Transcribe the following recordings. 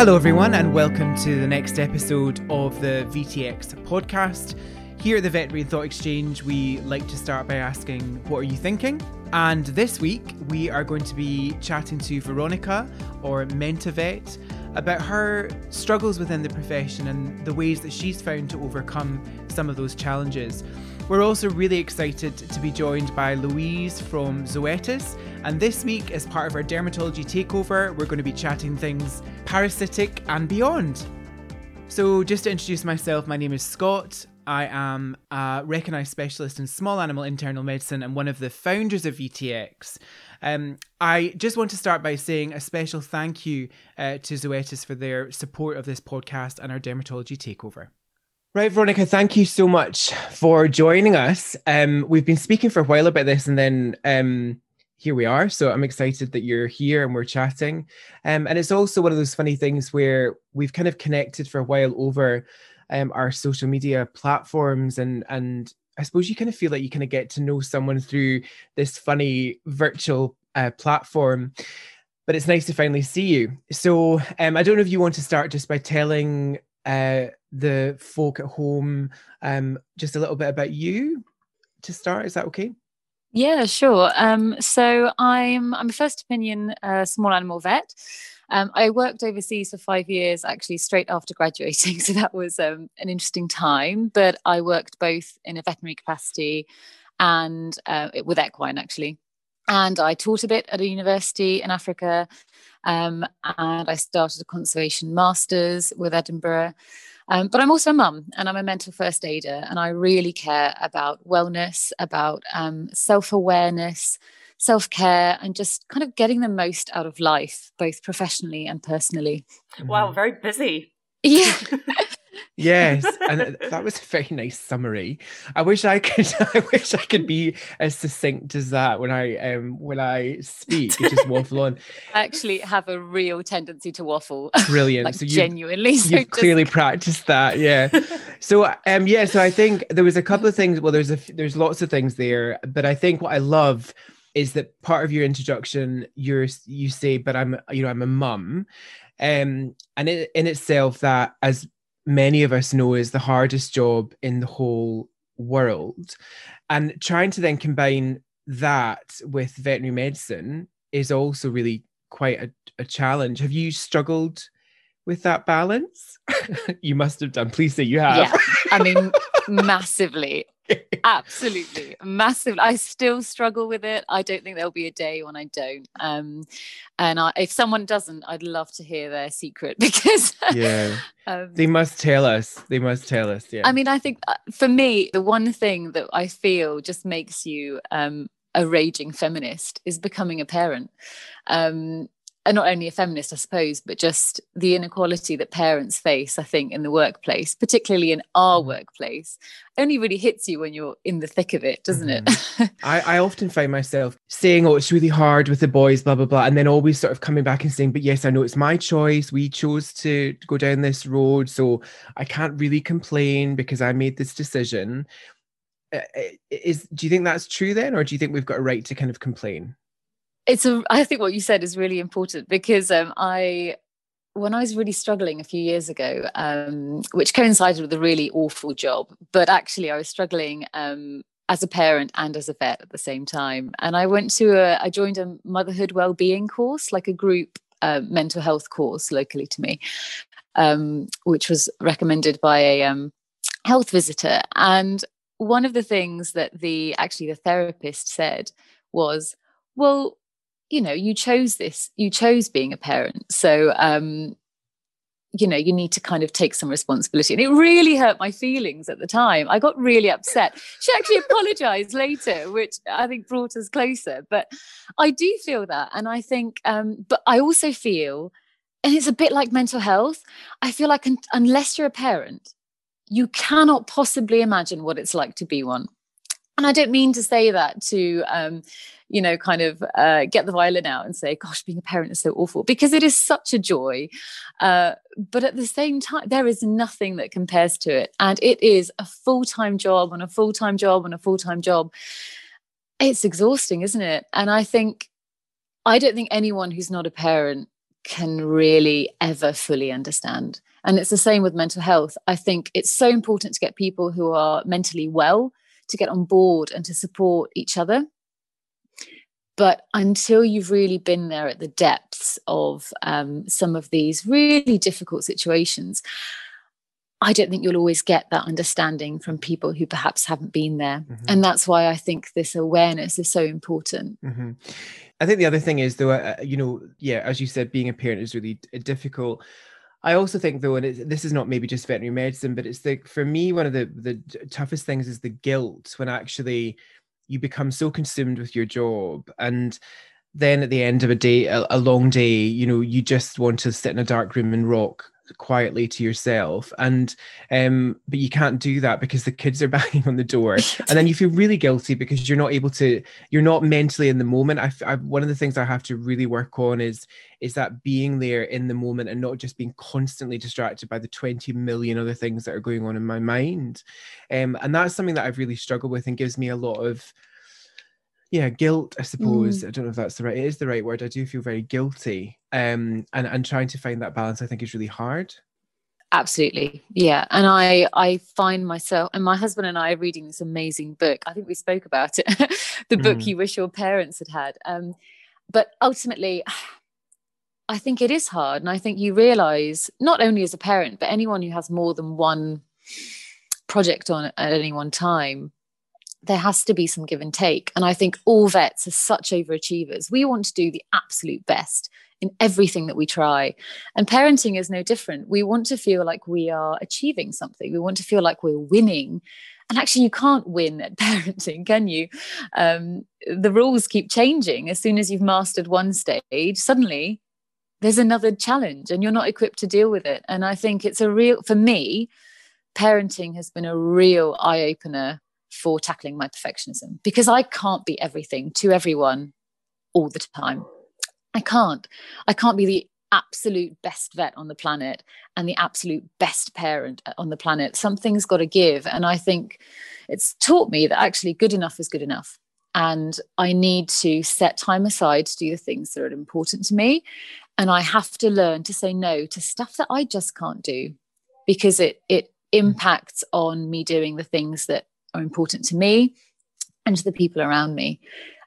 Hello, everyone, and welcome to the next episode of the VTX podcast. Here at the Veterinary Thought Exchange, we like to start by asking, What are you thinking? And this week, we are going to be chatting to Veronica, or Mentavet, about her struggles within the profession and the ways that she's found to overcome some of those challenges. We're also really excited to be joined by Louise from Zoetis. And this week, as part of our dermatology takeover, we're going to be chatting things parasitic and beyond. So, just to introduce myself, my name is Scott. I am a recognised specialist in small animal internal medicine and one of the founders of VTX. Um, I just want to start by saying a special thank you uh, to Zoetis for their support of this podcast and our dermatology takeover. Right, Veronica, thank you so much for joining us. Um, we've been speaking for a while about this, and then um, here we are. So I'm excited that you're here and we're chatting. Um, and it's also one of those funny things where we've kind of connected for a while over um, our social media platforms, and and I suppose you kind of feel like you kind of get to know someone through this funny virtual uh, platform. But it's nice to finally see you. So um, I don't know if you want to start just by telling uh, the folk at home um, just a little bit about you to start. Is that okay? Yeah, sure. Um, so I'm I'm a first opinion uh, small animal vet. Um, I worked overseas for five years, actually straight after graduating, so that was um, an interesting time. But I worked both in a veterinary capacity and uh, with equine actually, and I taught a bit at a university in Africa, um, and I started a conservation masters with Edinburgh. Um, but I'm also a mum and I'm a mental first aider, and I really care about wellness, about um, self awareness, self care, and just kind of getting the most out of life, both professionally and personally. Wow, mm-hmm. very busy. Yeah. yes, and that was a very nice summary. I wish I could. I wish I could be as succinct as that when I um when I speak. just waffle on. I actually have a real tendency to waffle. Brilliant. like so you, genuinely, so you've just... clearly practiced that. Yeah. so um yeah. So I think there was a couple of things. Well, there's a there's lots of things there, but I think what I love is that part of your introduction you're you say but i'm you know i'm a mum um and it, in itself that as many of us know is the hardest job in the whole world. And trying to then combine that with veterinary medicine is also really quite a, a challenge. Have you struggled with that balance? you must have done. Please say you have. Yeah, I mean, massively. Absolutely, massive. I still struggle with it. I don't think there'll be a day when I don't. Um, and I, if someone doesn't, I'd love to hear their secret because yeah, um, they must tell us. They must tell us. Yeah. I mean, I think uh, for me, the one thing that I feel just makes you um, a raging feminist is becoming a parent. Um, and not only a feminist, I suppose, but just the inequality that parents face, I think, in the workplace, particularly in our mm-hmm. workplace, only really hits you when you're in the thick of it, doesn't mm-hmm. it? I, I often find myself saying, oh, it's really hard with the boys, blah, blah, blah. And then always sort of coming back and saying, but yes, I know it's my choice. We chose to go down this road. So I can't really complain because I made this decision. Is do you think that's true then, or do you think we've got a right to kind of complain? It's a i think what you said is really important because um, i when i was really struggling a few years ago um, which coincided with a really awful job but actually i was struggling um, as a parent and as a vet at the same time. And i went to a i joined a motherhood well-being course like a group uh, mental health course locally to me um, which was recommended by a um, health visitor. And one of the things that the actually the therapist said was well you know you chose this you chose being a parent. So um you know you need to kind of take some responsibility. And it really hurt my feelings at the time. I got really upset. She actually apologized later which i think brought us closer. But i do feel that. And i think um but i also feel and it's a bit like mental health i feel like un- unless you're a parent you cannot possibly imagine what it's like to be one and i don't mean to say that to um you know, kind of uh, get the violin out and say, gosh, being a parent is so awful because it is such a joy. Uh, but at the same time, there is nothing that compares to it. And it is a full time job and a full time job and a full time job. It's exhausting, isn't it? And I think, I don't think anyone who's not a parent can really ever fully understand. And it's the same with mental health. I think it's so important to get people who are mentally well to get on board and to support each other. But until you've really been there at the depths of um, some of these really difficult situations, I don't think you'll always get that understanding from people who perhaps haven't been there. Mm-hmm. And that's why I think this awareness is so important. Mm-hmm. I think the other thing is, though, uh, you know, yeah, as you said, being a parent is really difficult. I also think though, and this is not maybe just veterinary medicine, but it's the for me one of the the toughest things is the guilt when actually you become so consumed with your job and then at the end of a day a, a long day you know you just want to sit in a dark room and rock quietly to yourself. And um but you can't do that because the kids are banging on the door. And then you feel really guilty because you're not able to you're not mentally in the moment. I, I one of the things i have to really work on is is that being there in the moment and not just being constantly distracted by the 20 million other things that are going on in my mind. Um and that's something that i've really struggled with and gives me a lot of yeah guilt i suppose. Mm. i don't know if that's the right it is the right word. I do feel very guilty um and and trying to find that balance i think is really hard. Absolutely. Yeah and i i find myself and my husband and i are reading this amazing book. I think we spoke about it the book mm. you wish your parents had had um but ultimately i think it is hard and i think you realize not only as a parent but anyone who has more than one project on at any one time there has to be some give and take. And I think all vets are such overachievers. We want to do the absolute best in everything that we try. And parenting is no different. We want to feel like we are achieving something, we want to feel like we're winning. And actually, you can't win at parenting, can you? Um, the rules keep changing. As soon as you've mastered one stage, suddenly there's another challenge and you're not equipped to deal with it. And I think it's a real, for me, parenting has been a real eye opener for tackling my perfectionism because I can't be everything to everyone all the time. I can't. I can't be the absolute best vet on the planet and the absolute best parent on the planet. Something's got to give. And I think it's taught me that actually good enough is good enough. And I need to set time aside to do the things that are important to me. And I have to learn to say no to stuff that I just can't do because it, it impacts on me doing the things that are important to me and to the people around me.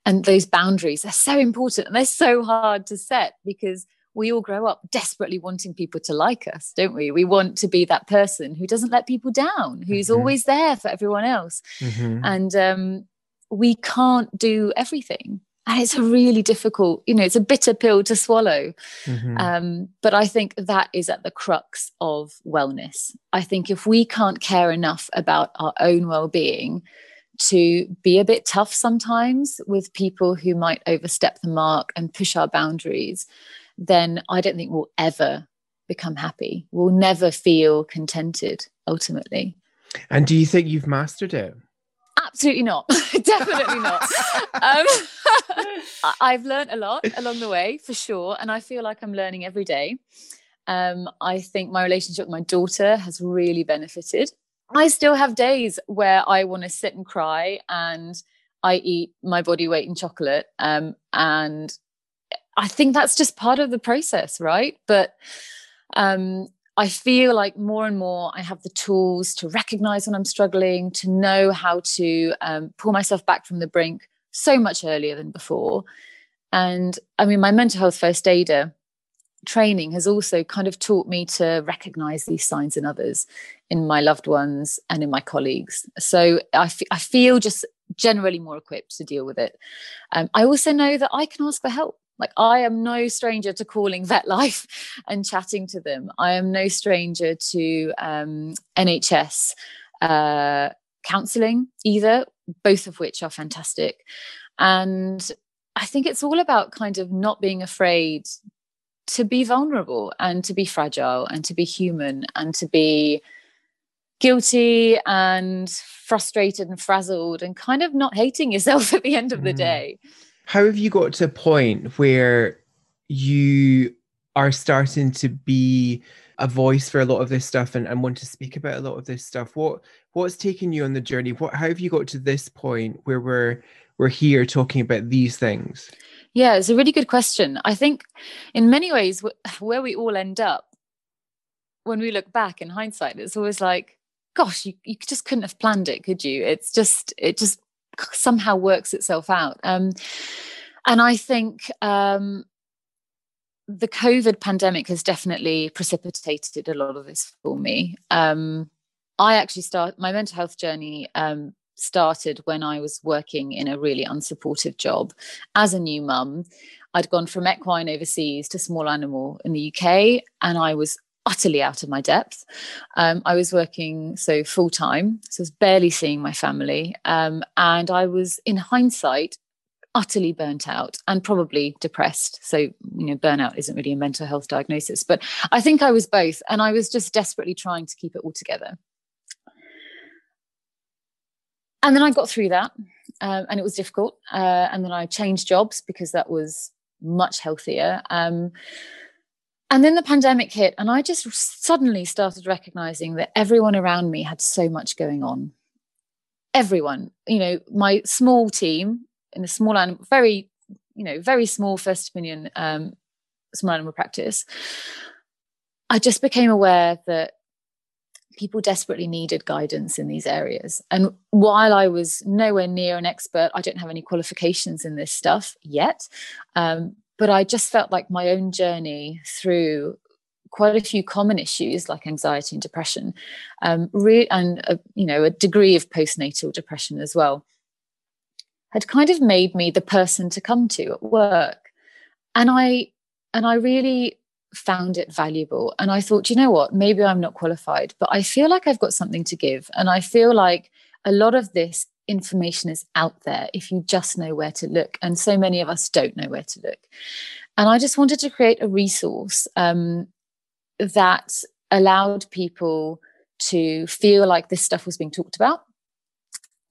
And those boundaries are so important and they're so hard to set because we all grow up desperately wanting people to like us, don't we? We want to be that person who doesn't let people down, who's mm-hmm. always there for everyone else. Mm-hmm. And um, we can't do everything and it's a really difficult you know it's a bitter pill to swallow. Mm-hmm. um, but i think that is at the crux of wellness. I think if we can't care enough about our own well-being to be a bit tough sometimes with people who might overstep the mark and push our boundaries then i don't think we'll ever become happy. We'll never feel contented ultimately. And do you think you've mastered it Absolutely not. Definitely not. Um, I've learned a lot along the way for sure. And I feel like I'm learning every day. Um, I think my relationship with my daughter has really benefited. I still have days where I want to sit and cry and I eat my body weight in chocolate. Um, and I think that's just part of the process, right? But um, I feel like more and more I have the tools to recognize when I'm struggling, to know how to um, pull myself back from the brink so much earlier than before. And I mean, my mental health first aider training has also kind of taught me to recognize these signs in others, in my loved ones, and in my colleagues. So I, f- I feel just generally more equipped to deal with it. Um, I also know that I can ask for help. Like, I am no stranger to calling Vet Life and chatting to them. I am no stranger to um, NHS uh, counselling either, both of which are fantastic. And I think it's all about kind of not being afraid to be vulnerable and to be fragile and to be human and to be guilty and frustrated and frazzled and kind of not hating yourself at the end of the mm. day. How have you got to a point where you are starting to be a voice for a lot of this stuff and, and want to speak about a lot of this stuff? What what's taken you on the journey? What how have you got to this point where we're we're here talking about these things? Yeah, it's a really good question. I think in many ways, where we all end up when we look back in hindsight, it's always like, gosh, you, you just couldn't have planned it, could you? It's just, it just somehow works itself out. Um, and I think um, the COVID pandemic has definitely precipitated a lot of this for me. Um, I actually start my mental health journey um, started when I was working in a really unsupportive job as a new mum. I'd gone from equine overseas to small animal in the UK, and I was utterly out of my depth. Um, I was working so full time, so I was barely seeing my family, um, and I was, in hindsight, utterly burnt out and probably depressed. So, you know, burnout isn't really a mental health diagnosis, but I think I was both, and I was just desperately trying to keep it all together and then I got through that, um, and it was difficult. Uh, and then I changed jobs because that was much healthier. Um, and then the pandemic hit, and I just suddenly started recognizing that everyone around me had so much going on. Everyone, you know, my small team in a small animal, very, you know, very small first opinion um, small animal practice. I just became aware that people desperately needed guidance in these areas. And while I was nowhere near an expert, I don't have any qualifications in this stuff yet. Um, but I just felt like my own journey through quite a few common issues like anxiety and depression, um, re- and a, you know a degree of postnatal depression as well, had kind of made me the person to come to at work. And I and I really found it valuable. And I thought, you know what, maybe I'm not qualified, but I feel like I've got something to give. And I feel like a lot of this information is out there if you just know where to look. And so many of us don't know where to look. And I just wanted to create a resource um, that allowed people to feel like this stuff was being talked about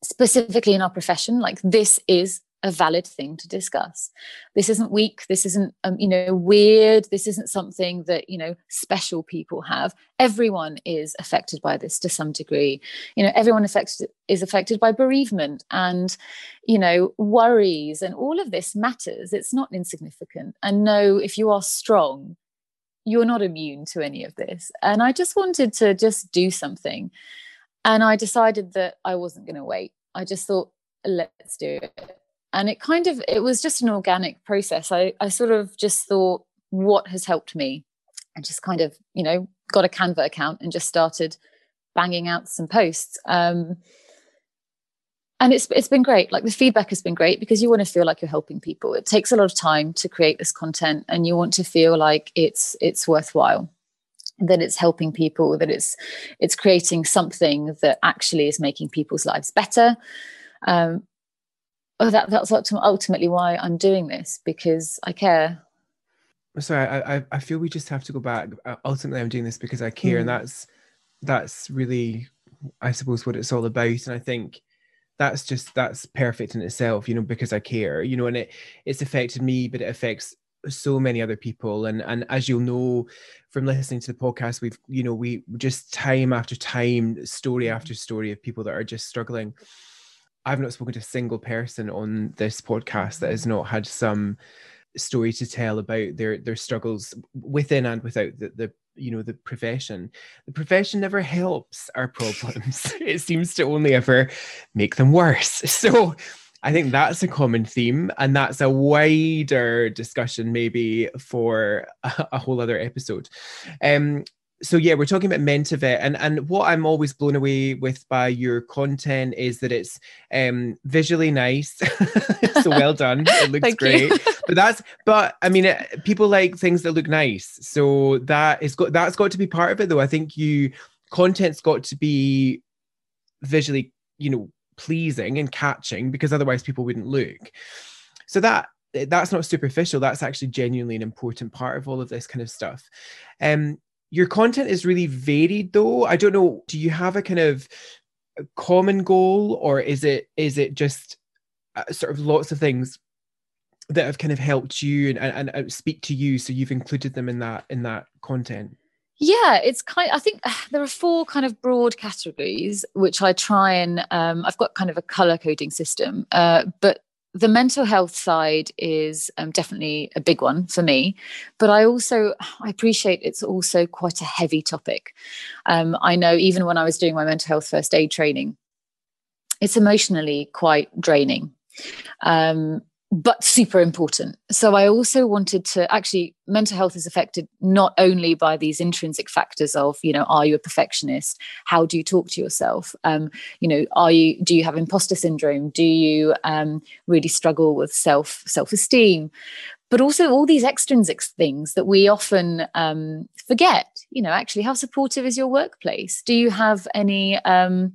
specifically in our profession like this is a valid thing to discuss. This isn't weak. This isn't, um, you know, weird. This isn't something that, you know, special people have. Everyone is affected by this to some degree. You know, everyone affected is affected by bereavement and, you know, worries and all of this matters. It's not insignificant. And no, if you are strong, you're not immune to any of this. And I just wanted to just do something. And I decided that I wasn't going to wait. I just thought, let's do it and it kind of it was just an organic process. I i sort of just thought what has helped me? And just kind of you know got a canva account and just started banging out some posts. Um, and it's it's been great. Like the feedback has been great because you want to feel like you're helping people. It takes a lot of time to create this content and you want to feel like it's it's worthwhile that it's helping people that it's it's creating something that actually is making people's lives better. Um, oh, that that's ultimately why I'm doing this because I care. Sorry, I I feel we just have to go back. Uh, ultimately, I'm doing this because I care, mm. and that's that's really, I suppose, what it's all about. And I think that's just that's perfect in itself, you know, because I care, you know, and it it's affected me, but it affects so many other people and and as you'll know from listening to the podcast we've you know we just time after time story mm. after story of people that are just struggling I've not spoken to a single person on this podcast that has not had some story to tell about their their struggles within and without the, the you know the profession. The profession never helps our problems. It seems to only ever make them worse. So i think that's a common theme and that's a wider discussion maybe for a, a whole other episode. Um so yeah, we're talking about Mentavet, and and what I'm always blown away with by your content is that it's um, visually nice, so well done. It looks great, but that's but I mean, it, people like things that look nice, so that is got that's got to be part of it, though. I think you content's got to be visually, you know, pleasing and catching because otherwise people wouldn't look. So that that's not superficial. That's actually genuinely an important part of all of this kind of stuff. Um, your content is really varied though. I don't know do you have a kind of common goal or is it is it just uh, sort of lots of things that have kind of helped you and, and, and speak to you so you've included them in that in that content? Yeah it's kind i think there are four kind of broad categories which i try and um, i've got kind of a color coding system uh, but the mental health side is um, definitely a big one for me but i also i appreciate it's also quite a heavy topic. Um, i know even when i was doing my mental health first aid training it's emotionally quite draining. Um, but super important. So I also wanted to actually mental health is affected not only by these intrinsic factors of you know are you a perfectionist? How do you talk to yourself? Um, you know are you do you have imposter syndrome? Do you um, really struggle with self self esteem but also all these extrinsic things that we often um, forget. You know actually how supportive is your workplace? Do you have any um,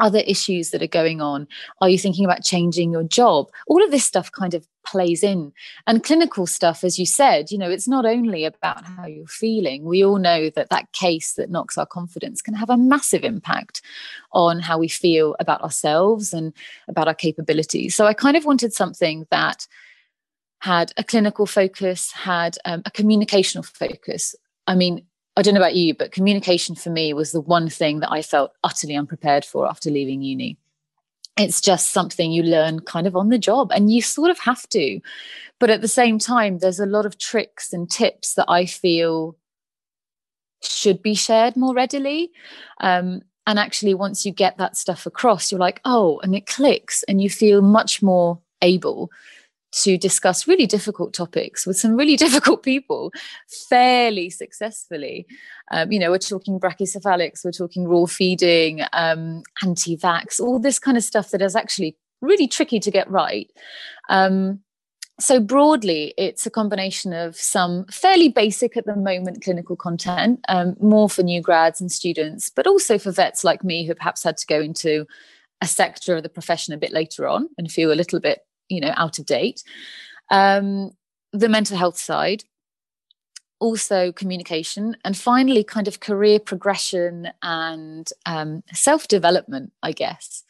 other issues that are going on? Are you thinking about changing your job? All of this stuff kind of plays in. And clinical stuff, as you said, you know, it's not only about how you're feeling. We all know that that case that knocks our confidence can have a massive impact on how we feel about ourselves and about our capabilities. So I kind of wanted something that had a clinical focus, had um, a communicational focus. I mean, I don't know about you, but communication for me was the one thing that I felt utterly unprepared for after leaving uni. It's just something you learn kind of on the job, and you sort of have to. But at the same time, there's a lot of tricks and tips that I feel should be shared more readily. Um, and actually, once you get that stuff across, you're like, oh, and it clicks, and you feel much more able to discuss really difficult topics with some really difficult people fairly successfully. Um, you know, we're talking brachycephalics, we're talking raw feeding, um, anti vax, all this kind of stuff that is actually really tricky to get right. Um, so, broadly, it's a combination of some fairly basic at the moment clinical content, um, more for new grads and students, but also for vets like me who perhaps had to go into a sector of the profession a bit later on and feel a little bit you know out of date. Um, the mental health side also communication and finally kind of career progression and um, self-development i guess.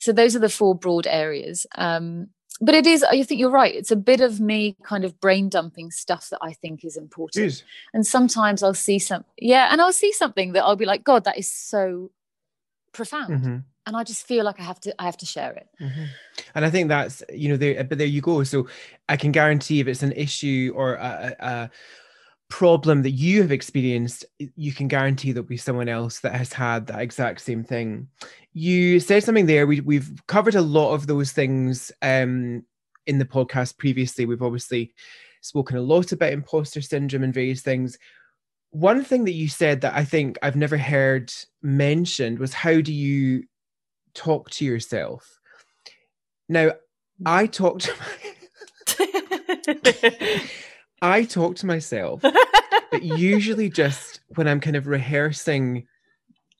So those are the four broad areas. Um, but it is i think you're right it's a bit of me kind of brain dumping stuff that i think is important. Jeez. and sometimes i'll see some yeah and i'll see something that i'll be like god that is so profound. Mm-hmm and I just feel like I have to I have to share it. Mm-hmm. And I think that's you know there but there you go. So I can guarantee if it's an issue or a, a problem that you have experienced, you can guarantee there'll be someone else that has had that exact same thing. You said something there. We we've covered a lot of those things um, in the podcast previously. We've obviously spoken a lot about imposter syndrome and various things one thing that you said that I think I've never heard mentioned was how do you talk to yourself. Now, I talk to my I talk to myself, but usually just when I'm kind of rehearsing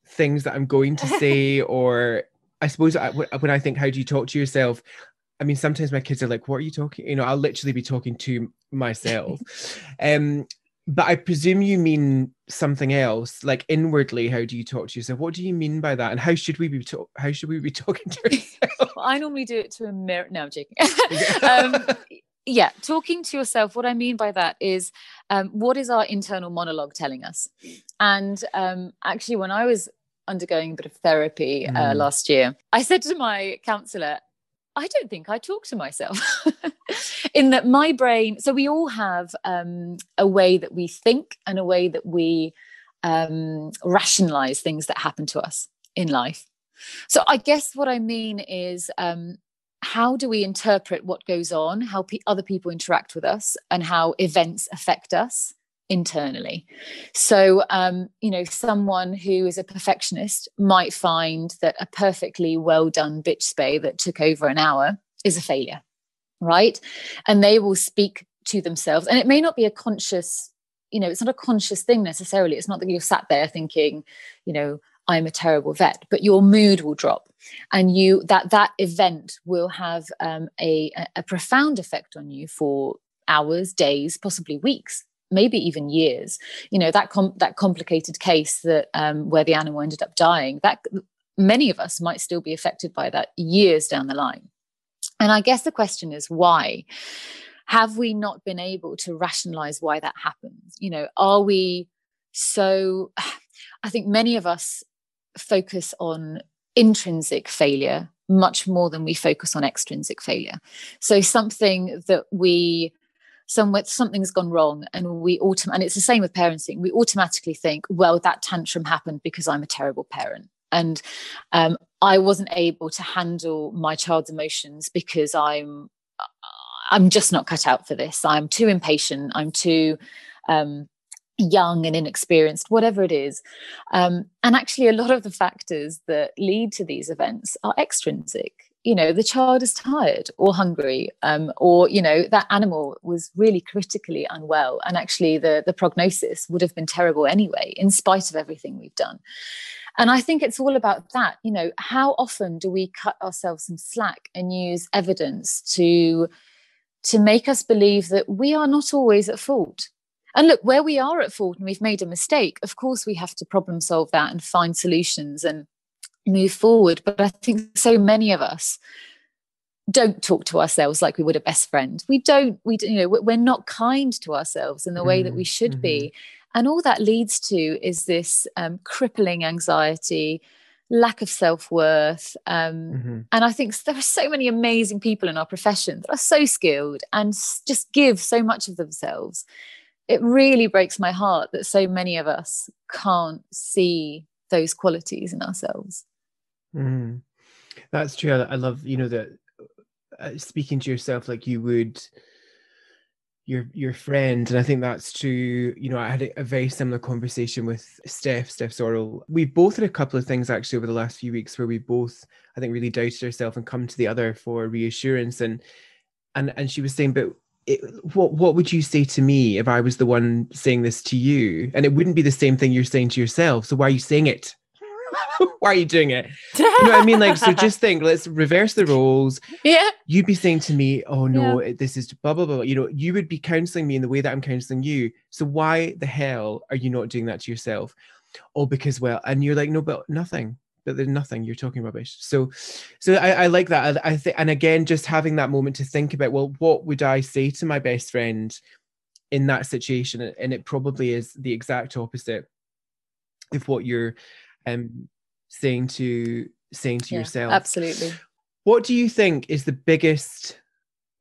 things that I'm going to say, or I suppose I, when I think, how do you talk to yourself? I mean, sometimes my kids are like, "What are you talking?" You know, I'll literally be talking to myself. um, but I presume you mean something else, like inwardly. How do you talk to yourself? What do you mean by that? And how should we be to- how should we be talking to yourself? I normally do it to a mirror. No, I'm joking. um, yeah, talking to yourself. What I mean by that is, um, what is our internal monologue telling us? And um, actually, when I was undergoing a bit of therapy uh, mm. last year, I said to my counselor, I don't think I talk to myself. in that my brain, so we all have um, a way that we think and a way that we um, rationalize things that happen to us in life. So I guess what I mean is um, how do we interpret what goes on, how pe- other people interact with us, and how events affect us? Internally. So, um, you know, someone who is a perfectionist might find that a perfectly well done bitch spay that took over an hour is a failure, right? And they will speak to themselves. And it may not be a conscious, you know, it's not a conscious thing necessarily. It's not that you're sat there thinking, you know, I'm a terrible vet, but your mood will drop, and you that that event will have um, a a profound effect on you for hours, days, possibly weeks maybe even years. You know that com- that complicated case that um, where the animal ended up dying. That many of us might still be affected by that years down the line. And I guess the question is why have we not been able to rationalize why that happens? You know, are we so? I think many of us focus on intrinsic failure much more than we focus on extrinsic failure. So something that we somewhere something's gone wrong and we autom- and it's the same with parenting we automatically think well that tantrum happened because i'm a terrible parent and um, i wasn't able to handle my child's emotions because i'm i'm just not cut out for this i'm too impatient i'm too um, young and inexperienced, whatever it is. Um, and actually, a lot of the factors that lead to these events are extrinsic. You know, the child is tired or hungry, um, or you know that animal was really critically unwell, and actually the the prognosis would have been terrible anyway, in spite of everything we've done. And I think it's all about that. You know, how often do we cut ourselves some slack and use evidence to to make us believe that we are not always at fault and look, where we are at fault and we've made a mistake, of course, we have to problem solve that and find solutions and move forward. But I think so many of us don't talk to ourselves like we would a best friend. We don't, we, you know, we're not kind to ourselves in the way that we should mm-hmm. be. And all that leads to is this um, crippling anxiety, lack of self worth. Um, mm-hmm. And I think there are so many amazing people in our profession that are so skilled and just give so much of themselves it really breaks my heart that so many of us can't see those qualities in ourselves. Mm. That's true. I love, you know, that uh, speaking to yourself like you would your your friend and i think that's true you know i had a, a, very similar conversation with steph steph sorrell we both had a couple of things actually over the last few weeks where we both i think really doubted ourselves and come to the other for reassurance and and and she was saying but it, what what would you say to me if I was the one saying this to you? And it wouldn't be the same thing you're saying to yourself. So why are you saying it? why are you doing it? You know what I mean? Like, so just think, let's reverse the roles. Yeah. You'd be saying to me, oh no, yeah. this is blah, blah, blah. You know, you would be counseling me in the way that I'm counseling you. So why the hell are you not doing that to yourself? Oh, because, well, and you're like, no, but nothing but there's nothing you're talking rubbish so so i, I like that i, I think and again just having that moment to think about well what would i say to my best friend in that situation and it probably is the exact opposite of what you're um saying to saying to yeah, yourself absolutely what do you think is the biggest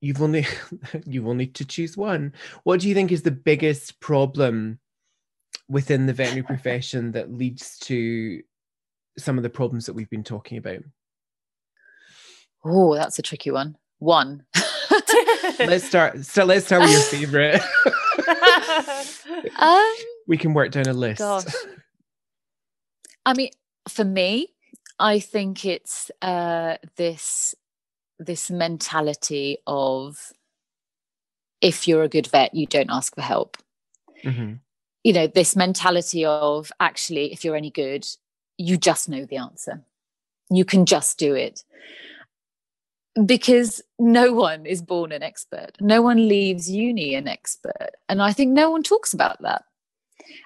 you've only you've only to choose one what do you think is the biggest problem within the veterinary profession that leads to some of the problems that we've been talking about? Oh, that's a tricky one. One. let's start. So let's start with your favorite. um, we can work down a list. Gosh. I mean, for me, I think it's uh, this this mentality of if you're a good vet, you don't ask for help. Mm-hmm. You know, this mentality of actually, if you're any good, you just know the answer. You can just do it. Because no one is born an expert. No one leaves uni an expert. And I think no one talks about that.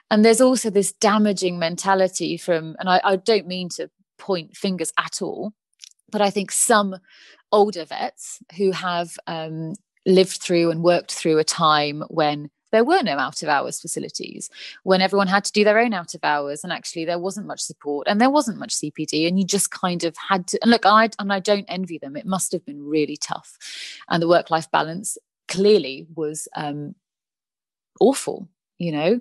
And there's also this damaging mentality from, and I, I don't mean to point fingers at all, but I think some older vets who have um, lived through and worked through a time when there were no out of hours facilities when everyone had to do their own out of hours and actually there wasn't much support and there wasn't much CPD and you just kind of had to and look I and I don't envy them. It must have been really tough. And the work life balance clearly was um awful you know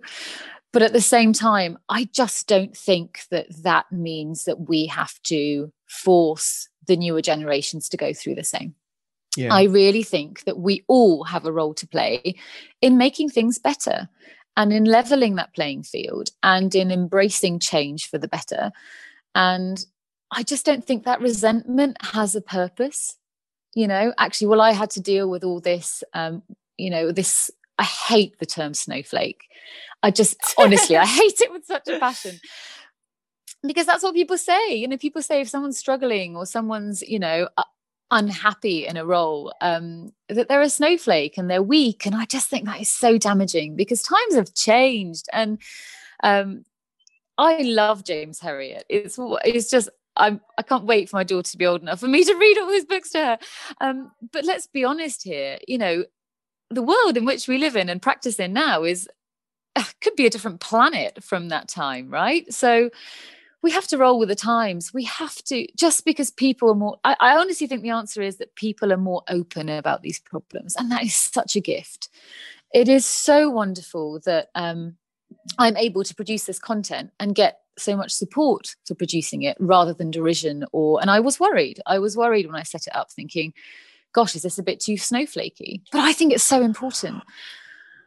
but at the same time I just don't think that that means that we have to force the newer generations to go through the same yeah. I really think that we all have a role to play in making things better and in leveling that playing field and in embracing change for the better. And I just don't think that resentment has a purpose. You know, actually, well, I had to deal with all this, um, you know, this. I hate the term snowflake. I just, honestly, I hate it with such a passion because that's what people say. You know, people say if someone's struggling or someone's, you know, unhappy in a role um, that they're a snowflake and they're weak and i just think that is so damaging because times have changed and um, i love james herriot it's it's just I'm, I can't wait for my daughter to be old enough for me to read all his books to her. Um, but let's be honest here. You know, the world in which we live in and practice in now is could be a different planet from that time, right? So we have to roll with the times. We have to, just because people are more, I, I, honestly think the answer is that people are more open about these problems. And that is such a gift. It is so wonderful that um, I'm able to produce this content and get so much support for producing it rather than derision or, and I was worried. I was worried when I set it up thinking, gosh, is this a bit too snowflakey? But I think it's so important.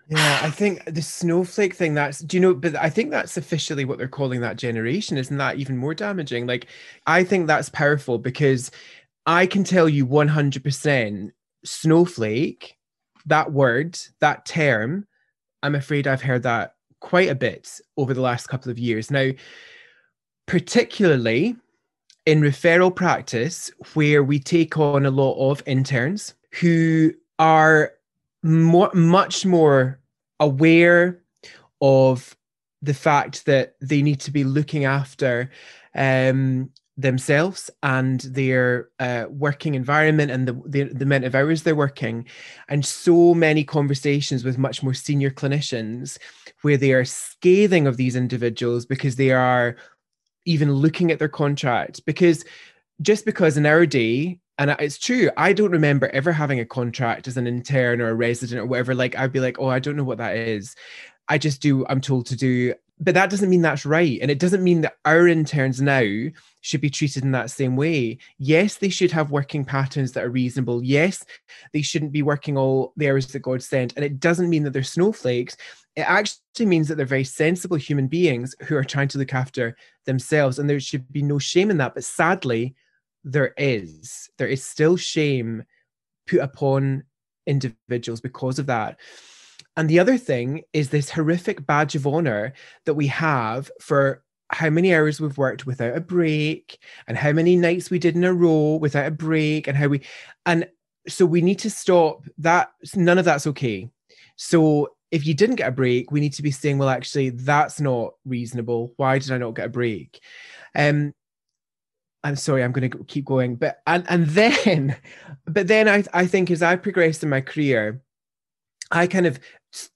Yeah, I think the snowflake thing that's do you know, but I think that's officially what they're calling that generation. Isn't that even more damaging? Like, I think that's powerful because I can tell you 100% snowflake, that word, that term, I'm afraid I've heard that quite a bit over the last couple of years. Now, particularly in referral practice, where we take on a lot of interns who are more, much more aware of the fact that they need to be looking after um, themselves and their uh, working environment and the, the, the amount of hours they're working. And so many conversations with much more senior clinicians where they are scathing of these individuals because they are even looking at their contract because just because in our day and it's true i don't remember ever having a contract as an intern or a resident or whatever like i'd be like oh i don't know what that is. I just do i'm told to do but that doesn't mean that's right and it doesn't mean that our interns now should be treated in that same way. Yes they should have working patterns that are reasonable. Yes they shouldn't be working all the hours that god sent and it doesn't mean that they're snowflakes it actually means that they're very sensible human beings who are trying to look after themselves and there should be no shame in that but sadly there is. There is still shame put upon individuals because of that. And the other thing is this horrific badge of honor that we have for how many hours we've worked without a break and how many nights we did in a row without a break and how we and so we need to stop that. None of that's okay. So if you didn't get a break we need to be saying well actually that's not reasonable why did i not get a break um I'm sorry, I'm going to keep going, but and and then, but then I I think as I progressed in my career, I kind of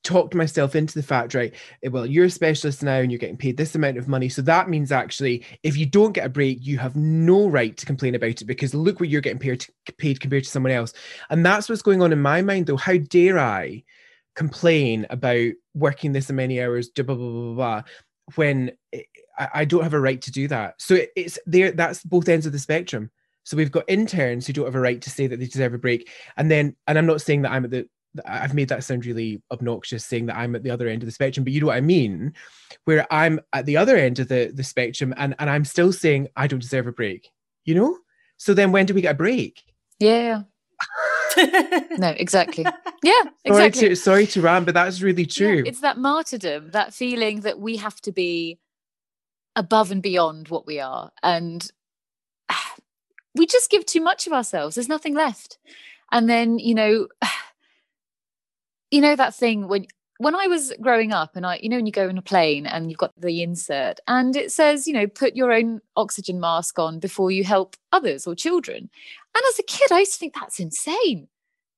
talked myself into the fact, right? Eh, well, you're a specialist now, and you're getting paid this amount of money, so that means actually, if you don't get a break, you have no right to complain about it because look what you're getting paid paid compared to someone else, and that's what's going on in my mind. Though, how dare I complain about working this many hours, blah blah blah blah, blah when I, I don't have a right to do that. So it, it's there. That's both ends of the spectrum. So we've got interns who don't have a right to say that they deserve a break, and then, and I'm not saying that I'm at the. I've made that sound really obnoxious, saying that I'm at the other end of the spectrum, but you know what I mean, where I'm at the other end of the the spectrum, and and I'm still saying I don't deserve a break. You know. So then, when do we get a break? Yeah. no, exactly. Yeah, exactly. Sorry to, sorry to rant, but that's really true. Yeah, it's that martyrdom, that feeling that we have to be above and beyond what we are. And we just give too much of ourselves. There's nothing left. And then, you know, you know that thing when when I was growing up and I, you know, when you go in a plane and you've got the insert and it says, you know, put your own oxygen mask on before you help others or children. And as a kid, I used to think that's insane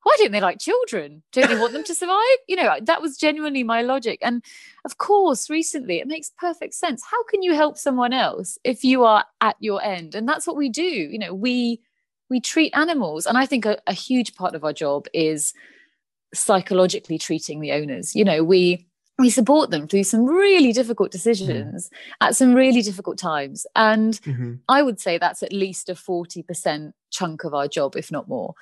why don't they like children? Don't they want them to survive? You know, that was genuinely my logic. And of course, recently it makes perfect sense. How can you help someone else if you are at your end? And that's what we do. You know, we we treat animals. And I think a, a huge part of our job is psychologically treating the owners. You know, we we support them through some really difficult decisions mm. at some really difficult times. And mm-hmm. I would say that's at least a 40% chunk of our job, if not more.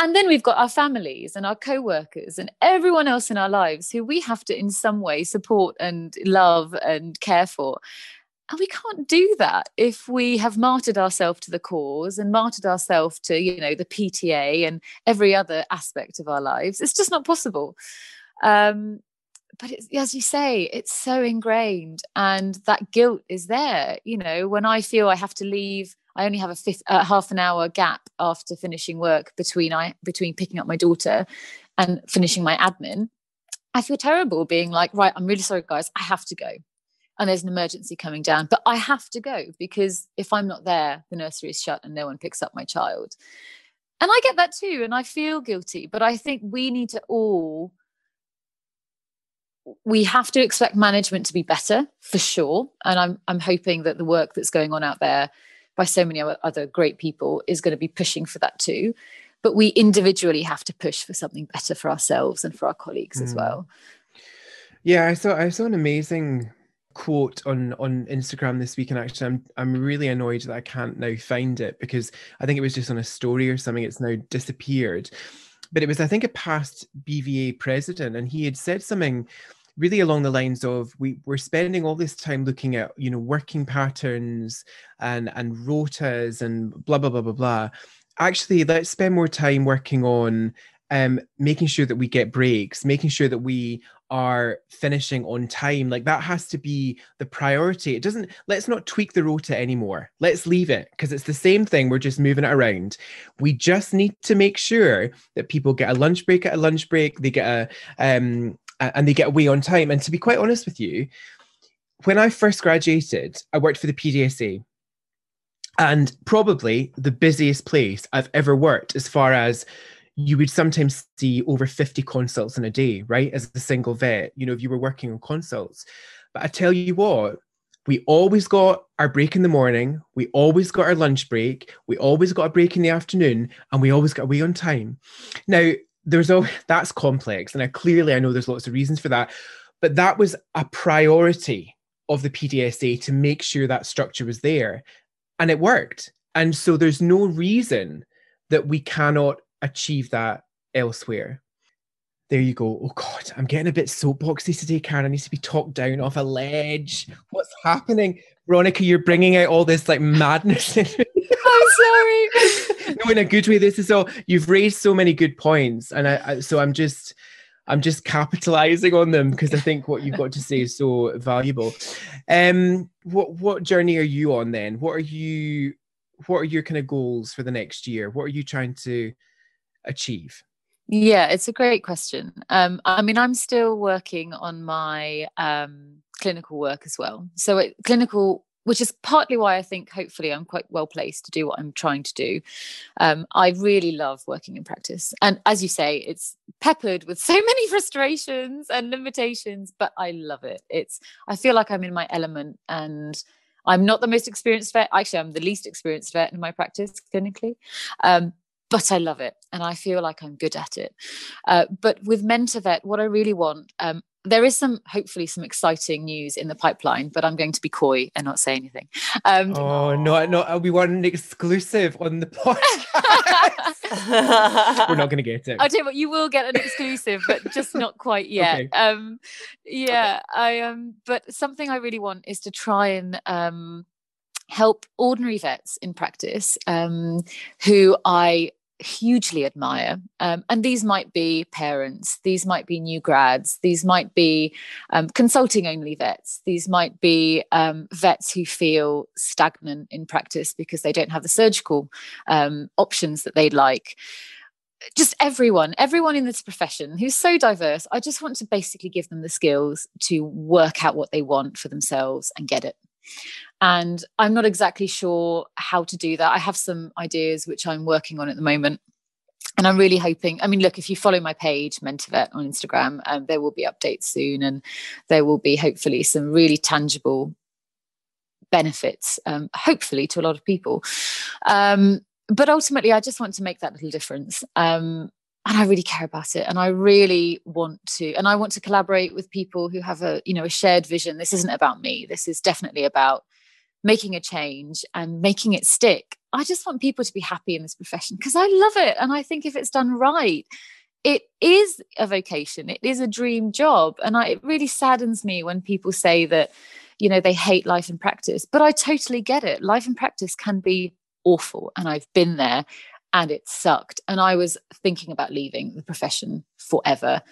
And then we've got our families and our co workers and everyone else in our lives who we have to, in some way, support and love and care for. And we can't do that if we have martyred ourselves to the cause and martyred ourselves to, you know, the PTA and every other aspect of our lives. It's just not possible. Um, but as you say, it's so ingrained, and that guilt is there. You know, when I feel I have to leave I only have a fifth, uh, half an hour gap after finishing work between I between picking up my daughter and finishing my admin. I feel terrible being like, right, I'm really sorry, guys, I have to go. And there's an emergency coming down, but I have to go because if I'm not there, the nursery is shut and no one picks up my child. And I get that too, and I feel guilty, but I think we need to all we have to expect management to be better for sure. And I'm, I'm hoping that the work that's going on out there by so many other great people is going to be pushing for that too. But we individually have to push for something better for ourselves and for our colleagues mm. as well. Yeah, I saw I saw an amazing quote on on Instagram this week, and actually, I'm I'm really annoyed that I can't now find it because I think it was just on a story or something. It's now disappeared, but it was I think a past BVA president, and he had said something really along the lines of we we're spending all this time looking at you know working patterns and and rotas and blah blah blah blah blah. Actually let's spend more time working on um, making sure that we get breaks making sure that we are finishing on time. Like that has to be the priority. It doesn't let's not tweak the rota anymore. Let's leave it because it's the same thing. We're just moving it around. We just need to make sure that people get a lunch break at a lunch break. They get a um and they get away on time and to be quite honest with you when i first graduated i worked for the pdsa and probably the busiest place i've ever worked as far as you would sometimes see over 50 consults in a day, right? As a single vet, you know, if you were working on consults. But I tell you what, we always got our break in the morning, we always got our lunch break, we always got a break in the afternoon, and we always got away on time. Now, there's all that's complex, and I clearly I know there's lots of reasons for that, but that was a priority of the PDSA to make sure that structure was there, and it worked. And so there's no reason that we cannot achieve that elsewhere. There you go. Oh God, I'm getting a bit soapboxy today, Karen. I need to be talked down off a ledge. What's happening? Veronica, you're bringing out all this like madness. I'm sorry. no, in a good way. This is all you've raised so many good points, and I, I so I'm just I'm just capitalizing on them because I think what you've got to say is so valuable. Um, what what journey are you on then? What are you what are your kind of goals for the next year? What are you trying to achieve? Yeah, it's a great question. Um, I mean, I'm still working on my um, clinical work as well. So, it, clinical, which is partly why I think hopefully I'm quite well placed to do what I'm trying to do. Um, I really love working in practice. And as you say, it's peppered with so many frustrations and limitations, but I love it. It's, I feel like I'm in my element and I'm not the most experienced vet. Actually, I'm the least experienced vet in my practice clinically. Um, but I love it and I feel like I'm good at it. Uh, but with Mentavet, what I really want, um, there is some hopefully some exciting news in the pipeline, but I'm going to be coy and not say anything. Um, oh no, no, we want an exclusive on the podcast. We're not going to get it. I'll tell you what, you will get an exclusive, but just not quite yet. okay. Um, yeah, okay. I um, but something I really want is to try and um help ordinary vets in practice um, who I hugely admire. Um, and these might be parents, these might be new grads, these might be um, consulting only vets, these might be um, vets who feel stagnant in practice because they don't have the surgical um, options that they'd like. Just everyone, everyone in this profession who's so diverse, I just want to basically give them the skills to work out what they want for themselves and get it. And I'm not exactly sure how to do that. I have some ideas which I'm working on at the moment. And I'm really hoping, I mean, look, if you follow my page, Mentavet, on Instagram, um, there will be updates soon and there will be hopefully some really tangible benefits, um, hopefully to a lot of people. Um, but ultimately, I just want to make that little difference. Um, and I really care about it. And I really want to, and I want to collaborate with people who have a, you know, a shared vision. This isn't about me. This is definitely about making a change and making it stick. I just want people to be happy in this profession because I love it. And I think if it's done right, it is a vocation, it is a dream job. And I, it really saddens me when people say that, you know, they hate life and practice. But I totally get it. Life and practice can be awful. And I've been there and it sucked. And I was thinking about leaving the profession forever.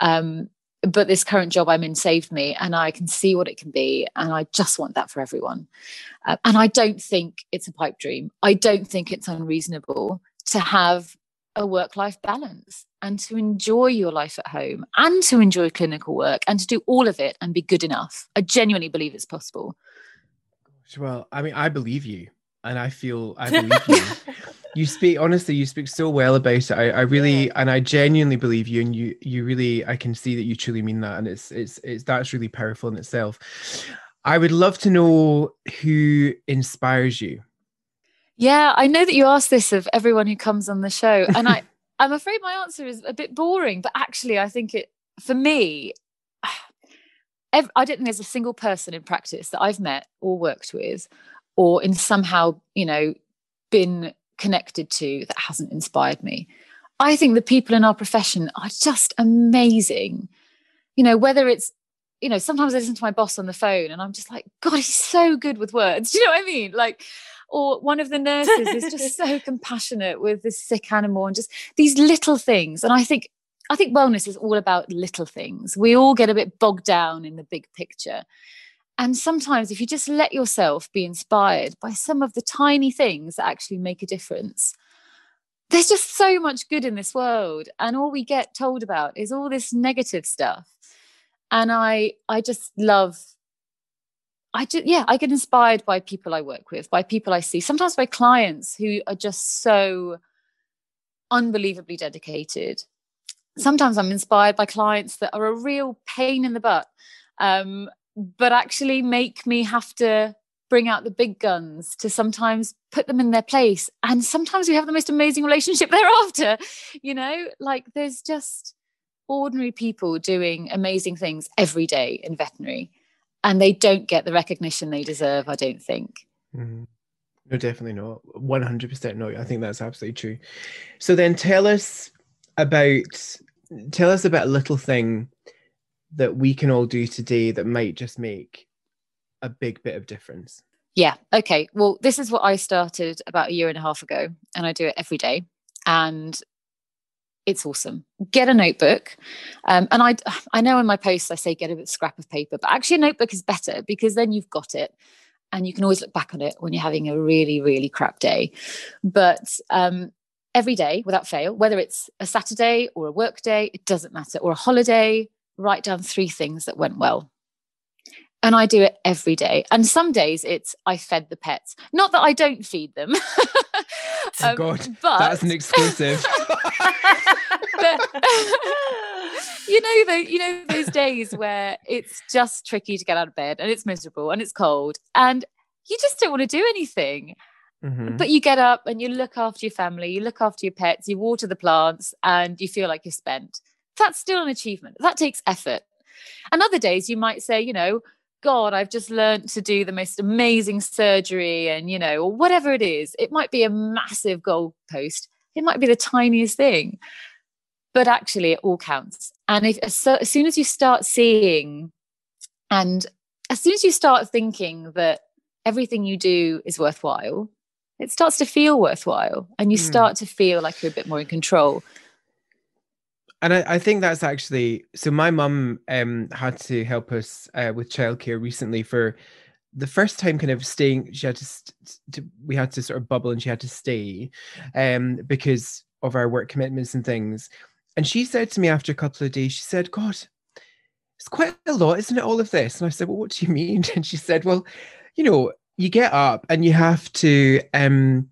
Um, but this current job I'm in saved me and I can see what it can be. And I just want that for everyone. Uh, and I don't think it's a pipe dream. I don't think it's unreasonable to have a work life balance and to enjoy your life at home and to enjoy clinical work and to do all of it and be good enough. I genuinely believe it's possible. Well, I mean, I believe you and I feel I believe you. You speak honestly you speak so well about it. I, I really yeah. and i genuinely believe you and you you really i can see that you truly mean that and it's it's it's that's really powerful in itself. I would love to know who inspires you. Yeah i know that you ask this of everyone who comes on the show and i i'm afraid my answer is a bit boring but actually i think it for me I don't think there's a single person in practice that I've met or worked with or in somehow, you know, been connected to that hasn't inspired me. I think the people in our profession are just amazing. You know, whether it's, you know, sometimes I listen to my boss on the phone and I'm just like, God, he's so good with words. Do you know what I mean? Like, or one of the nurses is just so compassionate with this sick animal and just these little things. And I think I think wellness is all about little things. We all get a bit bogged down in the big picture. And sometimes, if you just let yourself be inspired by some of the tiny things that actually make a difference, there's just so much good in this world. And all we get told about is all this negative stuff. And I, I just love I just, yeah, I get inspired by people I work with, by people I see, sometimes by clients who are just so unbelievably dedicated sometimes I'm inspired by clients that are a real pain in the butt, um, but actually make me have to bring out the big guns to sometimes put them in their place. And sometimes we have the most amazing relationship thereafter. You know, like there's just ordinary people doing amazing things every day in veterinary, and they don't get the recognition they deserve, I don't think. Mm-hmm. No, definitely not. 100% no. I think that's absolutely true. So then tell us about tell us about a little thing that we can all do today that might just make a big bit of difference? Yeah okay. Well this is what i started about a year and a half ago and i do it every day and it's awesome. Get a notebook. Um, and i i know in my posts i say get a scrap of paper but actually a notebook is better because then you've got it and you can always look back on it when you're having a really really crap day. But um, every day without fail, whether it's a Saturday or a work day, it doesn't matter, or a holiday, write down three things that went well. And I do it every day. And some days it's I fed the pets. Not that I don't feed them. Oh, um, God, but... that's an exclusive. you know, the, you know those days where it's just tricky to get out of bed and it's miserable and it's cold and you just don't want to do anything. Mm-hmm. But you get up and you look after your family, you look after your pets, you water the plants, and you feel like you're spent. That's still an achievement. That takes effort. And other days you might say, you know, God, I've just learned to do the most amazing surgery, and you know, or whatever it is. It might be a massive goalpost. It might be the tiniest thing, but actually, it all counts. And if as, as soon as you start seeing, and as soon as you start thinking that everything you do is worthwhile, it starts to feel worthwhile and you mm. start to feel like you're a bit more in control and I, I think that's actually so my mum um, had to help us uh, with childcare recently for the first time kind of staying she had to, to, we had to sort of bubble and she had to stay um, because of our work commitments and things. And she said to me after a couple of days she said god it's quite a lot isn't it all of this? And i said well what do you mean? And she said well you know you get up and you have to um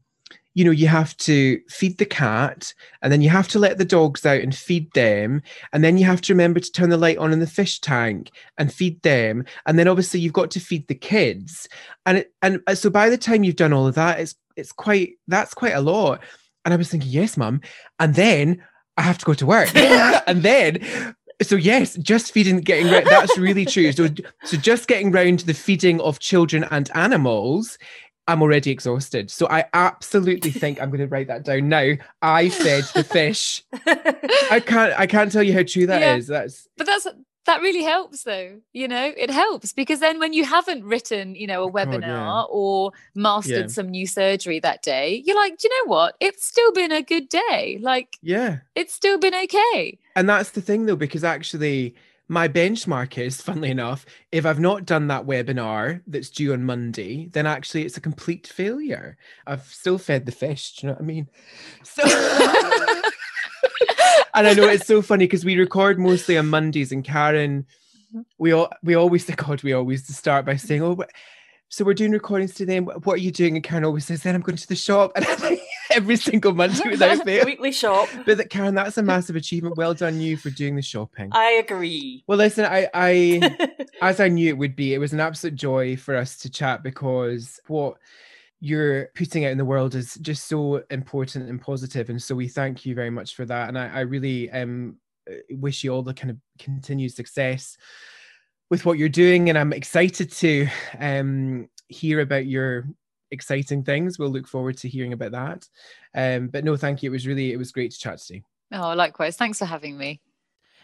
you know you have to feed the cat and then you have to let the dogs out and feed them and then you have to remember to turn the light on in the fish tank and feed them and then obviously you've got to feed the kids. And it, and uh, so by the time you've done all of that it's it's quite that's quite a lot. And i was thinking yes mum. And then i have to go to work. And then so yes, just feeding, getting that's really true. So, so just getting round to the feeding of children and animals, I'm already exhausted. So I absolutely think I'm going to write that down now. I fed the fish. I can't. I can't tell you how true that yeah. is. That's. But that's that really helps though you know it helps because then when you haven't written you know a oh, webinar yeah. or mastered yeah. some new surgery that day you're like do you know what it's still been a good day like yeah it's still been okay and that's the thing though because actually my benchmark is funnily enough if i've not done that webinar that's due on monday then actually it's a complete failure i've still fed the fish do you know what i mean so and I know it's so funny because we record mostly on Mondays, and Karen, we all we always God, we always start by saying, "Oh, so we're doing recordings today. What are you doing?" And Karen always says, "Then I'm going to the shop." And I'm like, every single Monday without fail. Weekly shop. But that, Karen, that's a massive achievement. Well done, you, for doing the shopping. I agree. Well, listen, I, I, as I knew it would be, it was an absolute joy for us to chat because what you're putting out in the world is just so important and positive, and so we thank you very much for that. And I, I really um wish you all the kind of continued success with what you're doing, and I'm excited to um hear about your exciting things. We'll look forward to hearing about that. Um, but no, thank you. It was really, it was great to chat to you. Oh, likewise. Thanks for having me.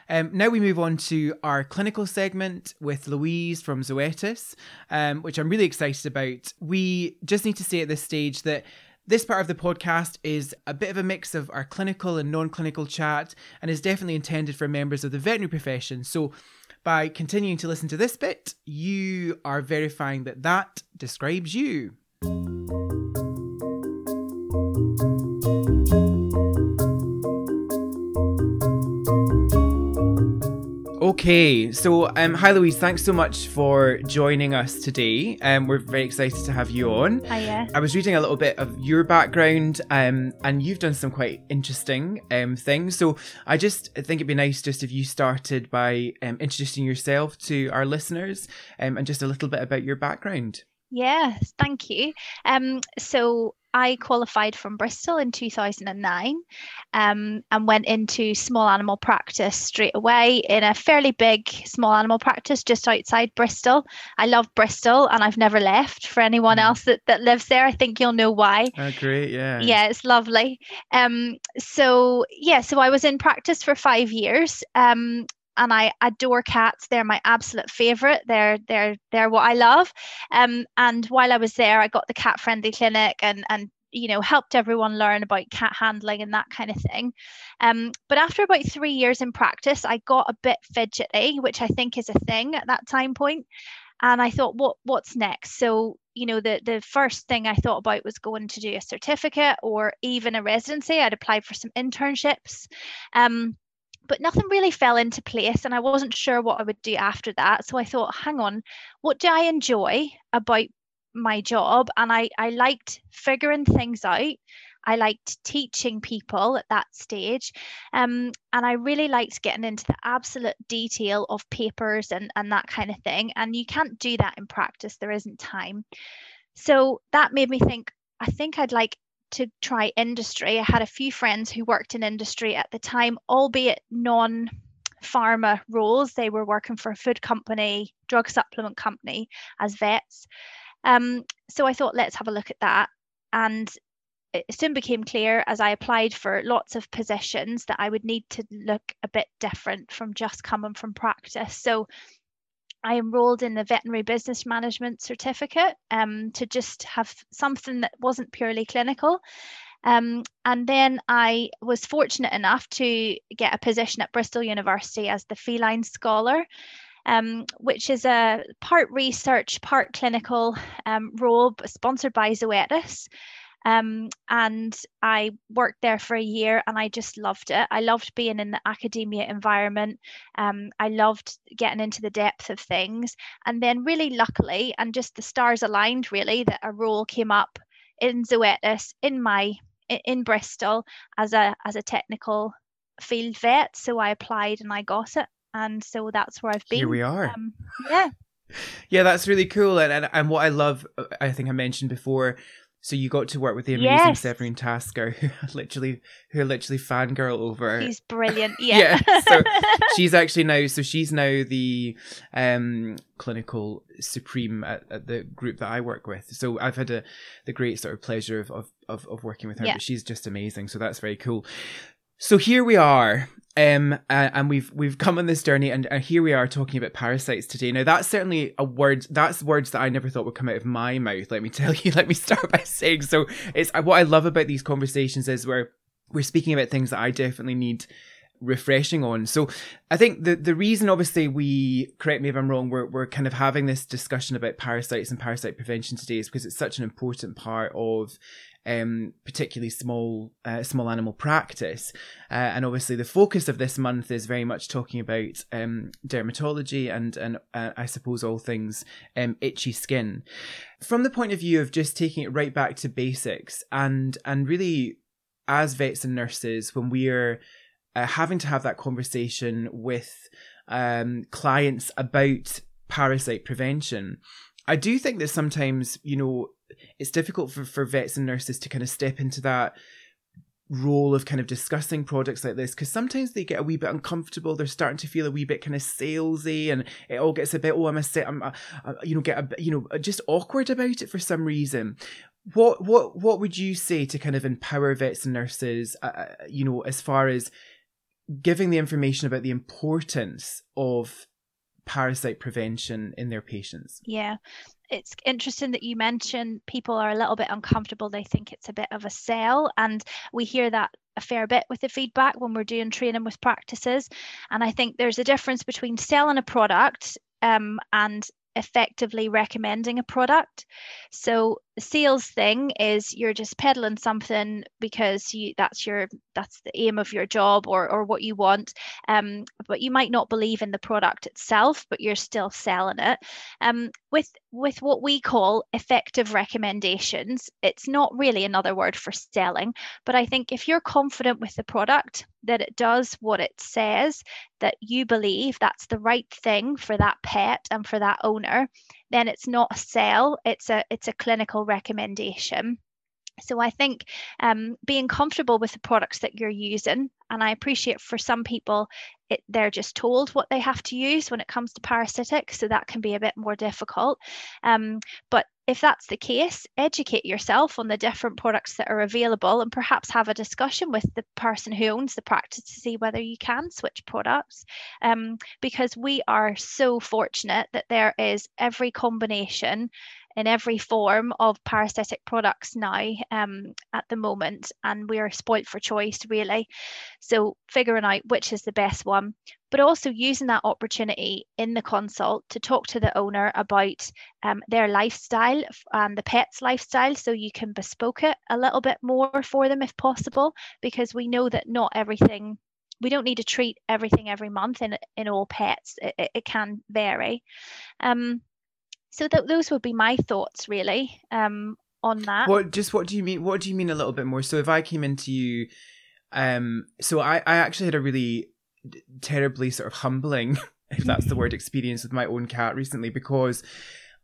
Um, now we move on to our clinical segment with Louise from Zoetis, um, which I'm really excited about. We just need to say at this stage that this part of the podcast is a bit of a mix of our clinical and non clinical chat and is definitely intended for members of the veterinary profession. So, by continuing to listen to this bit, you are verifying that that describes you. Okay, so um, hi Louise, thanks so much for joining us today. Um, we're very excited to have you on. Hiya. I was reading a little bit of your background, um, and you've done some quite interesting um, things. So I just think it'd be nice just if you started by um, introducing yourself to our listeners, um, and just a little bit about your background. Yes, thank you. Um, so I qualified from Bristol in 2009 um, and went into small animal practice straight away in a fairly big small animal practice just outside Bristol. I love Bristol and I've never left. For anyone Mm. else that, that lives there, I think you'll know why. Oh, great, yeah. Yeah, it's lovely. Um, so yeah, so I was in practice for five years. Um, and I adore cats. They're my absolute favorite. They're they're they're what I love. Um, and while I was there, I got the cat friendly clinic and and you know helped everyone learn about cat handling and that kind of thing. Um, but after about three years in practice, I got a bit fidgety, which I think is a thing at that time point. And I thought, what what's next? So you know the the first thing I thought about was going to do a certificate or even a residency. I'd applied for some internships. Um, but nothing really fell into place and I wasn't sure what I would do after that. So I thought, hang on, what do I enjoy about my job? And I, I liked figuring things out. I liked teaching people at that stage. Um, and I really liked getting into the absolute detail of papers and, and that kind of thing. And you can't do that in practice, there isn't time. So that made me think, I think I'd like to try industry. I had a few friends who worked in industry at the time, albeit non pharma roles. They were working for a food company, drug supplement company as vets. Um, so I thought, let's have a look at that. And it soon became clear as I applied for lots of positions that I would need to look a bit different from just coming from practice. So I enrolled in the veterinary business management certificate um, to just have something that wasn't purely clinical. Um, and then I was fortunate enough to get a position at Bristol University as the feline scholar, um, which is a part research, part clinical um, role sponsored by Zoetis. Um, and I worked there for a year and I just loved it. I loved being in the academia environment. Um, I loved getting into the depth of things. And then, really luckily, and just the stars aligned really, that a role came up in Zoetis in my in Bristol as a as a technical field vet. So I applied and I got it. And so that's where I've been. Here we are. Um, yeah. Yeah, that's really cool. And, and and what I love, uh, I think I mentioned before. So you got to work with the amazing Yes. Severine Tasker, who literally, who literally fangirl over. She's brilliant. Yeah. Yeah, so she's actually now. So she's now the um, clinical supreme at, at the group that I work with. So I've had a the great sort of pleasure of of of, of working with her. Yeah. But she's just amazing. So that's very cool. So here we are, um, uh, and we've we've come on this journey, and, and here we are talking about parasites today. Now that's certainly a word. That's words that I never thought would come out of my mouth. Let me tell you. Let me start by saying. So it's what I love about these conversations is where we're speaking about things that I definitely need refreshing on. So I think the the reason obviously we correct me if I'm wrong, we're we're kind of having this discussion about parasites and parasite prevention today is because it's such an important part of um, particularly small uh, small animal practice. Uh, and obviously, the focus of this month is very much talking about um, dermatology and and uh, I suppose all things um, itchy skin. From the point of view of just taking it right back to basics and and really as vets and nurses when we're uh, having to have that conversation with um, clients about parasite prevention. I do think that sometimes, you know, it's difficult for, for vets and nurses to kind of step into that role of kind of discussing products like this because sometimes they get a wee bit uncomfortable they're starting to feel a wee bit kind of salesy and it all gets a bit oh i'm a set i'm a, a, you know get a you know just awkward about it for some reason what what what would you say to kind of empower vets and nurses uh, uh you know as far as giving the information about the importance of parasite prevention in their patients. Yeah. It's interesting that you mentioned people are a little bit uncomfortable. They think it's a bit of a sell. And we hear that a fair bit with the feedback when we're doing training with practices. And I think there's a difference between selling a product um, and effectively recommending a product. So the sales thing is you're just peddling something because you that's your that's the aim of your job or or what you want. Um, but you might not believe in the product itself, but you're still selling it. Um, with with what we call effective recommendations, it's not really another word for selling, but I think if you're confident with the product that it does what it says, that you believe that's the right thing for that pet and for that owner, then it's not a sale, it's a it's a clinical recommendation. So I think um, being comfortable with the products that you're using, and I appreciate for some people it, they're just told what they have to use when it comes to parasitic, so that can be a bit more difficult. Um, but if that's the case, educate yourself on the different products that are available and perhaps have a discussion with the person who owns the practice to see whether you can switch products. Um, because we are so fortunate that there is every combination in every form of parasitic products now um, at the moment, and we are spoilt for choice, really. So, figuring out which is the best one, but also using that opportunity in the consult to talk to the owner about um, their lifestyle and the pet's lifestyle so you can bespoke it a little bit more for them if possible, because we know that not everything we don't need to treat everything every month in in all pets. It, it can vary. Um, so th- those would be my thoughts really um, on that. What just what do you mean? What do you mean a little bit more? So if I came into you, um, so I I actually had a really terribly sort of humbling, if that's the word, experience with my own cat recently because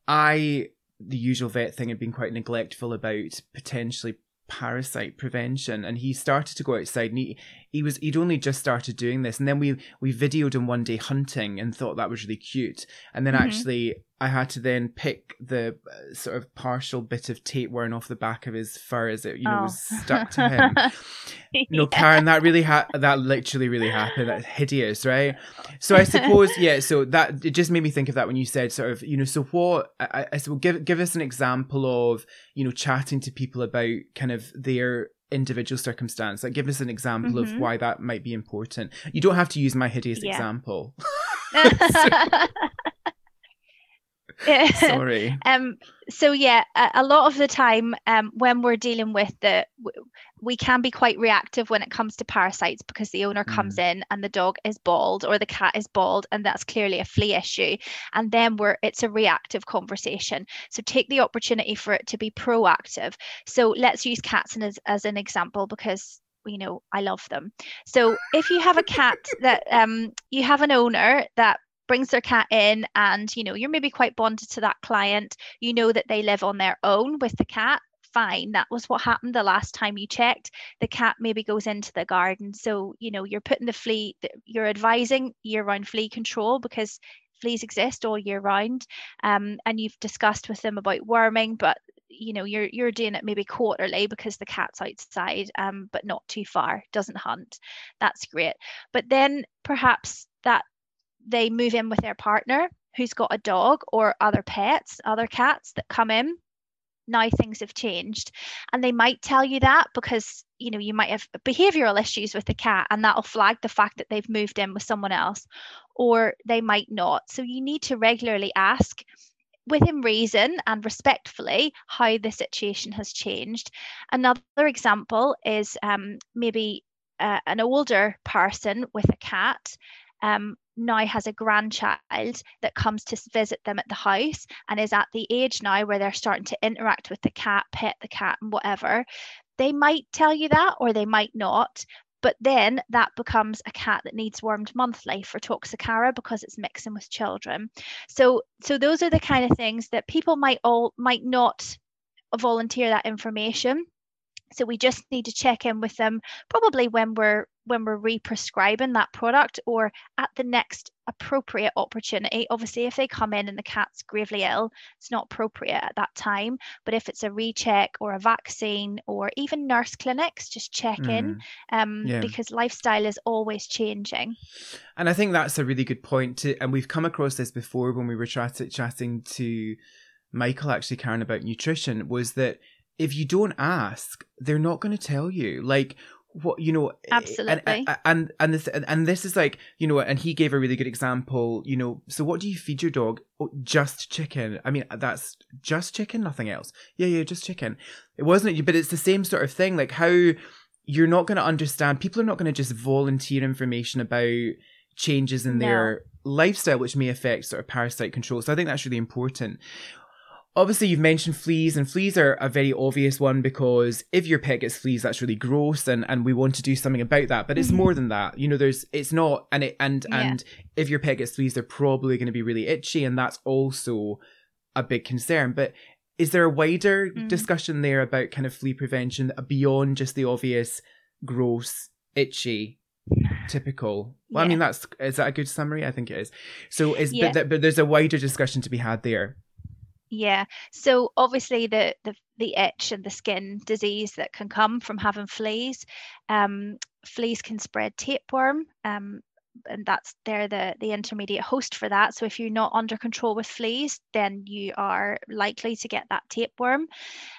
I the usual vet thing had been quite neglectful about potentially parasite prevention and he started to go outside and he, he was he'd only just started doing this and then we we videoed him one day hunting and thought that was really cute and then mm-hmm. actually I had to then pick the uh, sort of partial bit of tapeworm off the back of his fur as it, you know, oh. was stuck to him. yeah. No, Karen, that really ha- that literally really happened. That's hideous, right? So I suppose, yeah. So that it just made me think of that when you said sort of, you know, so what? I, I so give give us an example of you know chatting to people about kind of their individual circumstance. Like, give us an example mm-hmm. of why that might be important. You don't have to use my hideous yeah. example. Sorry. um. So yeah, a, a, lot of the time, um, when we're dealing with the, we can be quite reactive when it comes to parasites because the owner comes mm. in and the dog is bald or the cat is bald, and that's clearly a flea issue. And then we're it's a reactive conversation. So take the opportunity for it to be proactive. So let's use cats as as an example because you know I love them. So if you have a cat that um you have an owner that brings their cat in and you know you're maybe quite bonded to that client you know that they live on their own with the cat fine that was what happened the last time you checked. The cat maybe goes into the garden so you know you're putting the flea you're advising year round flea control because fleas exist all year round um, and you've discussed with them about worming but you know you're you're doing it maybe quarterly because the cat's outside um, but not too far doesn't hunt. That's great. But then perhaps that they move in with their partner who's got a dog or other pets, other cats that come in. Now things have changed. And they might tell you that because, you know you might have behavioral issues with the cat and that'll flag the fact that they've moved in with someone else or they might not so you need to regularly ask within reason and respectfully how the situation has changed another example is um, maybe uh, an older person with a cat um, now has a grandchild that comes to visit them at the house and is at the age now where they're starting to interact with the cat, pet the cat, and whatever, they might tell you that or they might not. But then that becomes a cat that needs wormed monthly for Toxocara because it's mixing with children. So so those are the kind of things that people might all might not volunteer that information so we just need to check in with them probably when we're when we're re-prescribing that product or at the next appropriate opportunity. Obviously, if they come in and the cat's gravely ill, it's not appropriate at that time. But if it's a recheck or a vaccine or even nurse clinics, just check mm. in um, yeah. because lifestyle is always changing. And I think that's a really good point. To, and we've come across this before when we were chat- chatting to Michael, actually, Karen, about nutrition, was that if you don't ask, they're not going to tell you. Like, what you know eh, absolutely. and and and this and this is like you know and he gave a really good example you know. So what do you feed your dog? Oh, just chicken. I mean that's just chicken nothing else. Yeah yeah just chicken. It wasn't but it's the same sort of thing like how you're not going to understand people are not going to just volunteer information about changes in no. their lifestyle which may affect sort of parasite control. So i think that's really important Obviously, you've mentioned fleas, and fleas are a very obvious one because if your pet gets fleas, that's really gross, and, and we want to do something about that. But it's mm-hmm. more than that. You know, there's it's not, and it and yeah. and if your pet gets fleas, they're probably going to be really itchy, and that's also a big concern. But is there a wider mm-hmm. discussion there about kind of flea prevention beyond just the obvious gross, itchy typical well yeah. i mean that's is that a good summary i think it is so is yeah. but, but there's a wider discussion to be had there yeah. So obviously the the the itch and the skin disease that can come from having fleas. Um, fleas can spread tapeworm. Um, and that's they're the the intermediate host for that. So if you're not under control with fleas, then you are likely to get that tapeworm.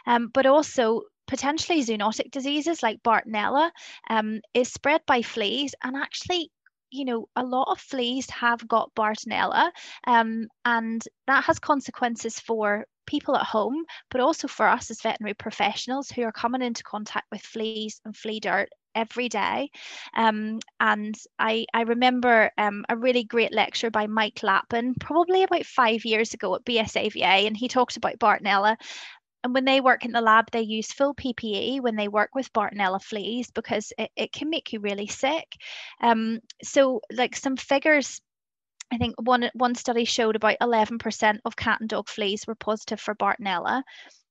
Um, but also potentially zoonotic diseases like Bartonella um, is spread by fleas and actually you know, a lot of fleas have got Bartonella, um, and that has consequences for people at home, but also for us as veterinary professionals who are coming into contact with fleas and flea dirt every day. Um, and I, I remember um, a really great lecture by Mike Lappin, probably about five years ago at BSAVA, and he talked about Bartonella and when they work in the lab, they use full PPE when they work with Bartonella fleas because it, it can make you really sick. Um, so, like some figures, I think one one study showed about 11% of cat and dog fleas were positive for Bartonella,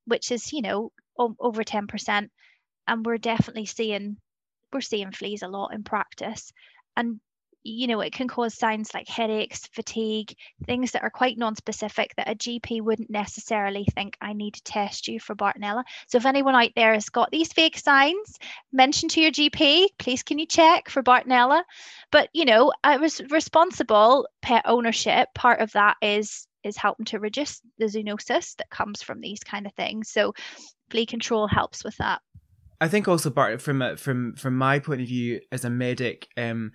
which is you know o- over 10%, and we're definitely seeing we're seeing fleas a lot in practice. And you know, it can cause signs like headaches, fatigue, things that are quite non-specific that a GP wouldn't necessarily think I need to test you for Bartonella. So if anyone out there has got these fake signs, mention to your GP, please can you check for Bartonella? But you know, I was responsible pet ownership. Part of that is is helping to reduce the zoonosis that comes from these kind of things. So flea control helps with that. I think also Bart from from from my point of view as a medic, um,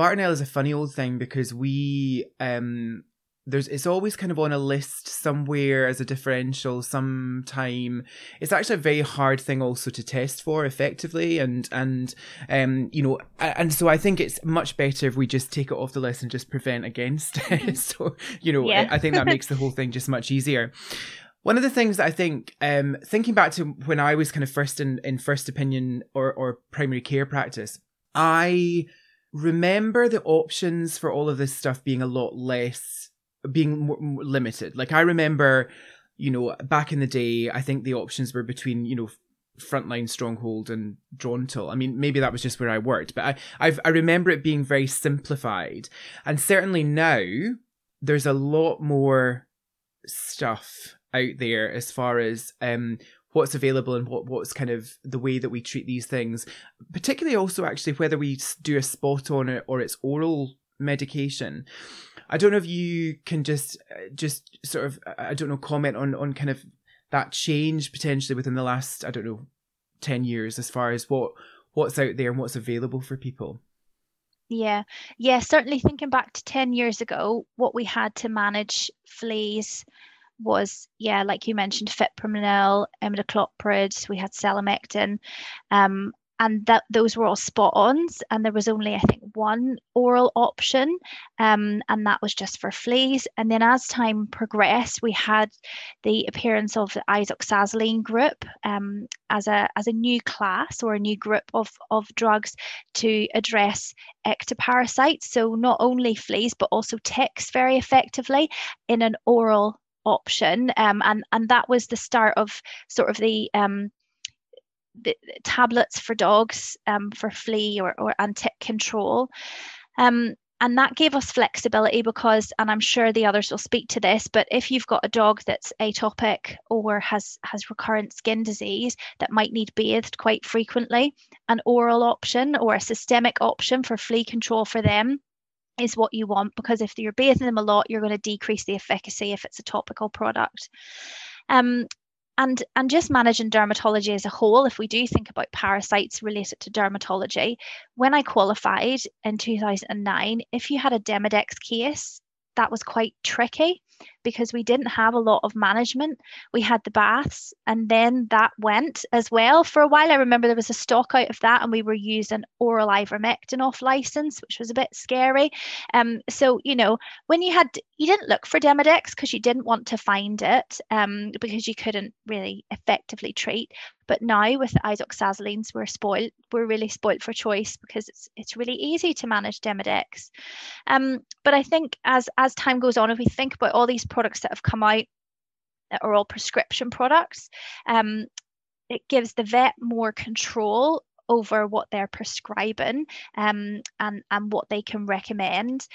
Bartonella is a funny old thing because we um there's it's always kind of on a list somewhere as a differential sometime. It's actually a very hard thing also to test for effectively and and um you know and so i think it's much better if we just take it off the list and just prevent against it. So you know yeah. I, I think that makes the whole thing just much easier. One of the things that I think, um, thinking back to when I was kind of first in, in first opinion or, or primary care practice, I remember the options for all of this stuff being a lot less, being more, more limited. Like I remember, you know, back in the day, I think the options were between, you know, frontline stronghold and Drontal. I mean, maybe that was just where I worked, but I I've, I remember it being very simplified, and certainly now there's a lot more stuff out there as far as um what's available and what what's kind of the way that we treat these things. Particularly also actually whether we do a spot on it or it's oral medication. I don't know if you can just uh, just sort of i don't know comment on on kind of that change potentially within the last i don't know 10 years as far as what what's out there and what's available for people? Yeah, yeah, certainly thinking back to 10 years ago, what we had to manage fleas was, yeah, like you mentioned, fipronil, imidacloprid, we had selamectin, um, and that those were all spot ons and there was only i think one oral option um, and that was just for fleas. And then as time progressed we had the appearance of the isoxazoline group um, as a as a new class or a new group of of drugs to address ectoparasites. So not only fleas but also ticks very effectively in an oral option um, and and that was the start of sort of the um, the tablets for dogs um, for flea or, or antic control. Um, and that gave us flexibility because and i'm sure the others will speak to this but if you've got a dog that's atopic or has has recurrent skin disease that might need bathed quite frequently an oral option or a systemic option for flea control for them is what you want because if you're bathing them a lot you're going to decrease the efficacy if it's a topical product. Um, and and just managing dermatology as a whole if we do think about parasites related to dermatology when i qualified in 2009 if you had a demodex case that was quite tricky because we didn't have a lot of management. We had the baths, and then that went as well for a while. I remember there was a stock out of that, and we were using oral ivermectin off license, which was a bit scary. Um, so you know, when you had you didn't look for Demodex because you didn't want to find it, um, because you couldn't really effectively treat. But now with the isoxazolines, we're spoiled. We're really spoiled for choice because it's it's really easy to manage Demodex. Um, but I think as as time goes on, if we think about all these products that have come out that are all prescription products, um, it gives the vet more control over what they're prescribing um, and, and what they can recommend.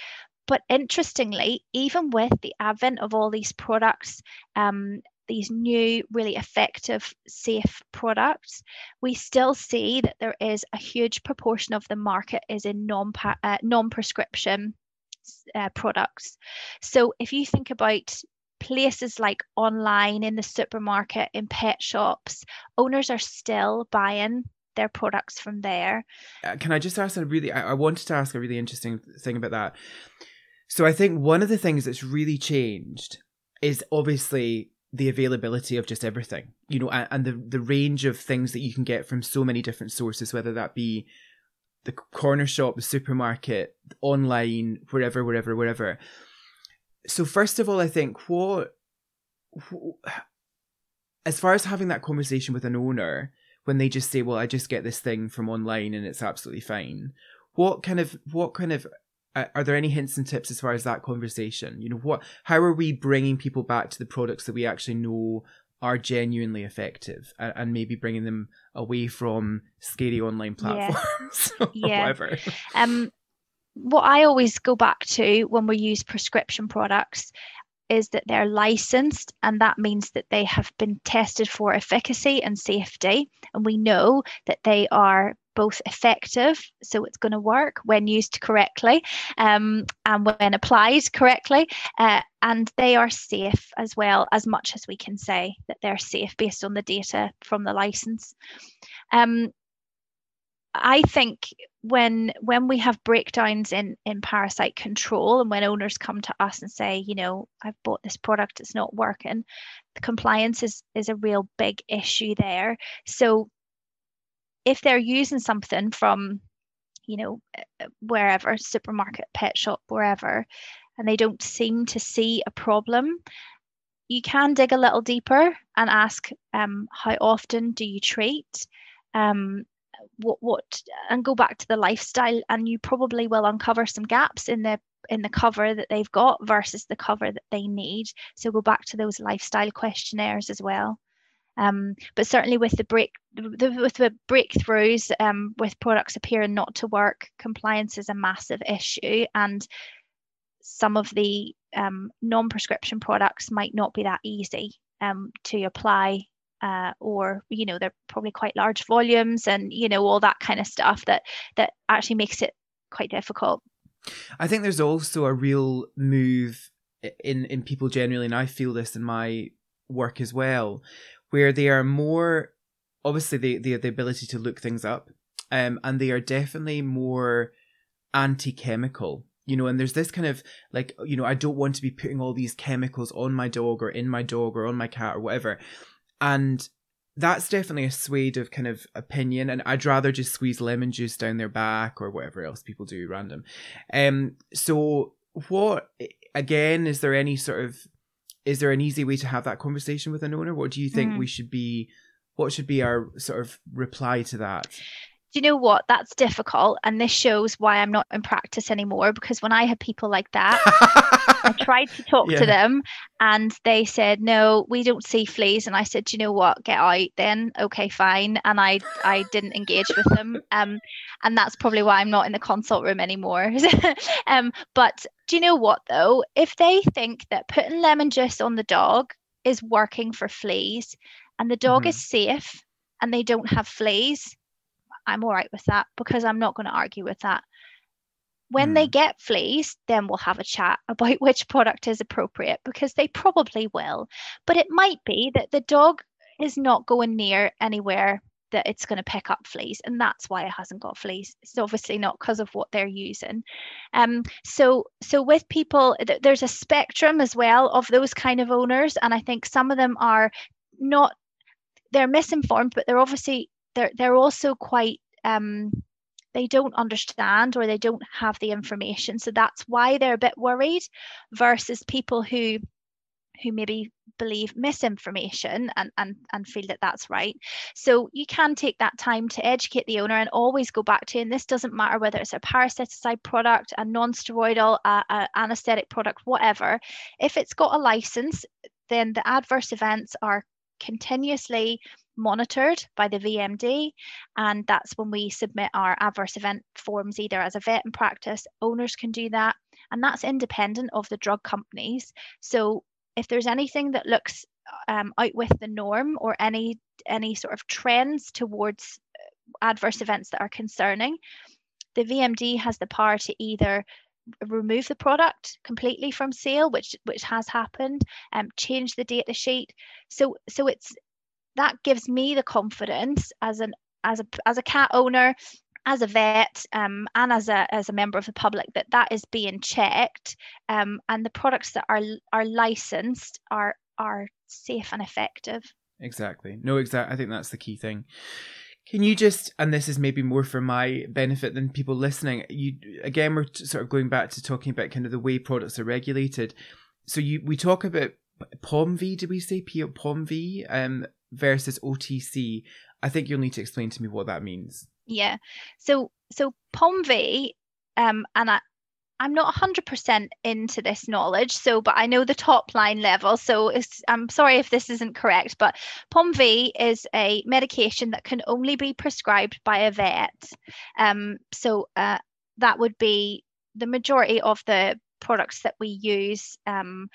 But interestingly, even with the advent of all these products, um, these new, really effective, safe products, we still see that there is a huge proportion of the market is in non uh, non prescription uh, products. So if you think about places like online, in the supermarket, in pet shops, owners are still buying their products from there. Uh, can I just ask a really? I, I wanted to ask a really interesting thing about that. So I think one of the things that's really changed is obviously the availability of just everything, you know, and, and the the range of things that you can get from so many different sources, whether that be the corner shop, the supermarket, online, wherever, wherever, wherever. So first of all, I think what, what as far as having that conversation with an owner when they just say, "Well, I just get this thing from online and it's absolutely fine." What kind of what kind of are there any hints and tips as far as that conversation? You know, what how are we bringing people back to the products that we actually know are genuinely effective and, and maybe bringing them away from scary online platforms yeah. yeah. whatever. Um, what I always go back to when we use prescription products is that they're licensed, and that means that they have been tested for efficacy and safety. And we know that they are both effective, so it's going to work when used correctly um, and when applied correctly, uh, and they are safe as well, as much as we can say that they're safe based on the data from the license. Um, I think when when we have breakdowns in in parasite control and when owners come to us and say you know i've bought this product it's not working the compliance is is a real big issue there so if they're using something from you know uh, wherever supermarket pet shop wherever and they don't seem to see a problem you can dig a little deeper and ask um, how often do you treat? Um, what what and go back to the lifestyle and you probably will uncover some gaps in the in the cover that they've got versus the cover that they need. So go back to those lifestyle questionnaires as well um, but certainly with the break the, with the breakthroughs um, with products appearing not to work compliance is a massive issue. And some of the um, non-prescription products might not be that easy um, to apply uh, or you know they're probably quite large volumes and you know all that kind of stuff that that actually makes it quite difficult. I think there's also a real move in in people generally and i feel this in my work as well where they are more obviously they, they have the ability to look things up, um, and they are definitely more anti-chemical you know and there's this kind of like you know i don't want to be putting all these chemicals on my dog or in my dog or on my cat or whatever. And that's definitely a swayed of kind of opinion and i'd rather just squeeze lemon juice down their back or whatever else people do random. Um so what again is there any sort of is there an easy way to have that conversation with an owner what do you think mm. we should be what should be our sort of reply to that you know what? That's difficult. And this shows why I'm not in practice anymore because when I had people like that, I tried to talk yeah. to them and they said, no, we don't see fleas. And I said, you know what? Get out then. Okay, fine. And I, I didn't engage with them. Um, and that's probably why I'm not in the consult room anymore. um, but do you know what though? If they think that putting lemon juice on the dog is working for fleas and the dog mm-hmm. is safe and they don't have fleas, I'm all right with that because I'm not going to argue with that. When mm. they hmm. get fleas, then we'll have a chat about which product is appropriate because they probably will. But it might be that the dog is not going near anywhere that it's going to pick up fleas and that's why it hasn't got fleas it's obviously not because of what they're using um so so with people th- there's a spectrum as well of those kind of owners and i think some of them are not they're misinformed but they're obviously they're they're also quite um, they don't understand or they don't have the information. So that's why they're a bit worried versus people who who maybe believe misinformation and, and and feel that that's right. So you can take that time to educate the owner and always go back to and this doesn't matter whether it's a parasiticide product a non-steroidal a, a anesthetic product whatever. If it's got a license then the adverse events are continuously monitored by the VMD, and that's when we submit our adverse event forms either as a vet in practice, owners can do that, and that's independent of the drug companies. So if there's anything that looks um, out with the norm or any any sort of trends towards uh, adverse events that are concerning, the VMD has the power to either remove the product completely from sale which which has happened um change the data sheet so so it's that gives me the confidence as an as a as a cat owner as a vet um, and as a as a member of the public that that is being checked um, and the products that are are licensed are are safe and effective. Exactly. No exact i think that's the key thing. Can you just and this is maybe more for my benefit than people listening you again we're sort of going back to talking about kind of the way products are regulated. So you we talk about POMV, did we say POMV? Um, versus OTC. I think you'll need to explain to me what that means. Yeah. So so POMV, um, and I, I'm not 100% into this knowledge, so but I know the top line level. So I'm sorry if this isn't correct, but POMV is a medication that can only be prescribed by a vet. Um, so uh, that would be the majority of the products that we use. Um,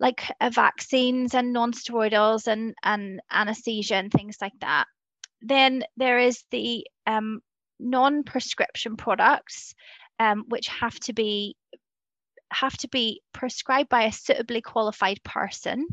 like uh, vaccines and non-steroidals and, and anesthesia and things like that. Then there is the um, non-prescription products, um, which have to be have to be prescribed by a suitably qualified person,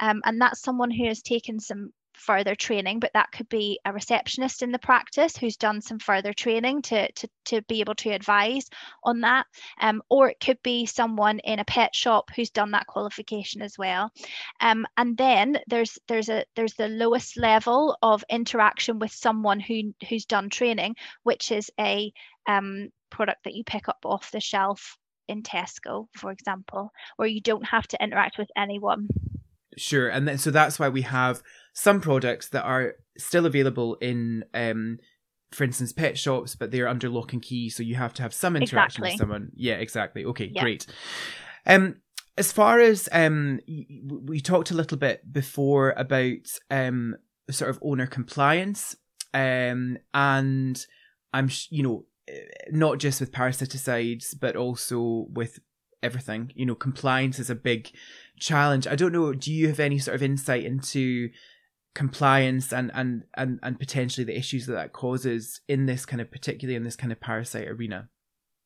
um, and that's someone who has taken some further training, but that could be a receptionist in the practice who's done some further training to, to, to be able to advise on that. Um, or it could be someone in a pet shop who's done that qualification as well. Um, and then there's there's a there's the lowest level of interaction with someone who who's done training, which is a um, product that you pick up off the shelf in Tesco, for example, where you don't have to interact with anyone. Sure, and then, so that's why we have some products that are still available in, um, for instance, pet shops, but they're under lock and key, so you have to have some interaction exactly. with someone. Yeah, exactly. Okay, yeah. great. Um, as far as um, we talked a little bit before about um, sort of owner compliance, um, and I'm you know eh, not just with parasiticides, but also with everything. You know, compliance is a big challenge. I don't know. Do you have any sort of insight into compliance and and and and potentially the issues that that causes in this kind of particularly in this kind of parasite arena?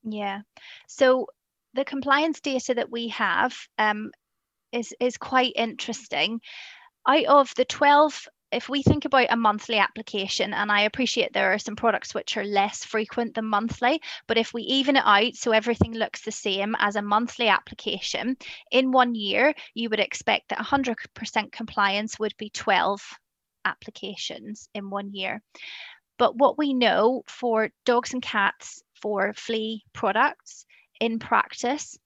Yeah. So the compliance data that we have um, is is quite interesting. Out of the 12 if we think about a monthly application, and I appreciate there are some products which are less frequent than monthly, but if we even it out so everything looks the same as a monthly application, in one year, you would expect that 100% compliance would be 12 applications in one year. But what we know for dogs and cats for flea products in practice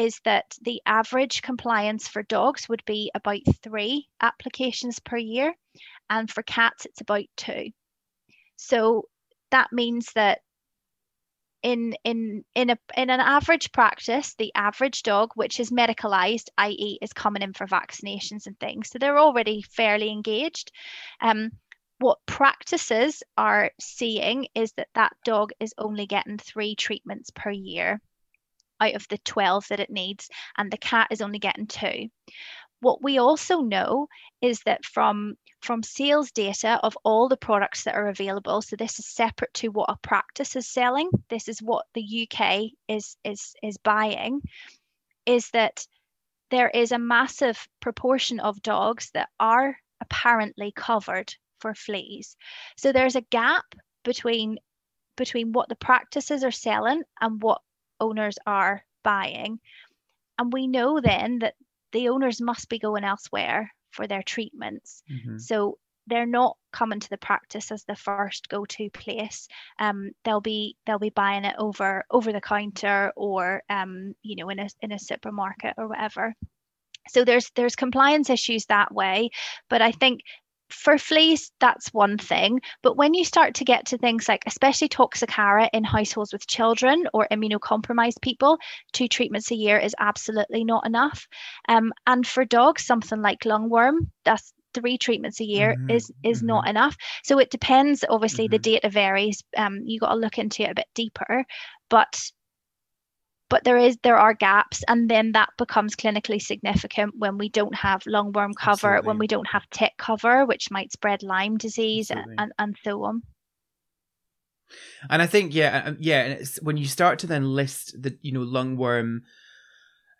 is that the average compliance for dogs would be about three applications per year, and for cats, it's about two. So that means that in in in a in an average practice, the average dog, which is medicalized, i.e., is coming in for vaccinations and things, so they're already fairly engaged. Um, what practices are seeing is that that dog is only getting three treatments per year out of the 12 that it needs, and the cat is only getting two. What we also know is that from from sales data of all the products that are available, so this is separate to what a practice is selling. This is what the UK is is is buying, is that there is a massive proportion of dogs that are apparently covered for fleas. So there's a gap between between what the practices are selling and what owners are buying. And we know then that the owners must be going elsewhere for their treatments. Mm-hmm. So they're not coming to the practice as the first go-to place. Um, they'll be they'll be buying it over over the counter or um, you know in a in a supermarket or whatever. So there's there's compliance issues that way, but I think for fleas, that's one thing. But when you start to get to things like, especially Toxocara in households with children or immunocompromised people, two treatments a year is absolutely not enough. Um, and for dogs, something like lungworm, that's three treatments a year mm-hmm. is is mm-hmm. not enough. So it depends. Obviously, mm-hmm. the data varies. Um, you got to look into it a bit deeper, but but there is there are gaps and then that becomes clinically significant when we don't have lungworm cover Absolutely. when we don't have tick cover which might spread lyme disease and, and so on and i think yeah uh, yeah and it's when you start to then list the you know lungworm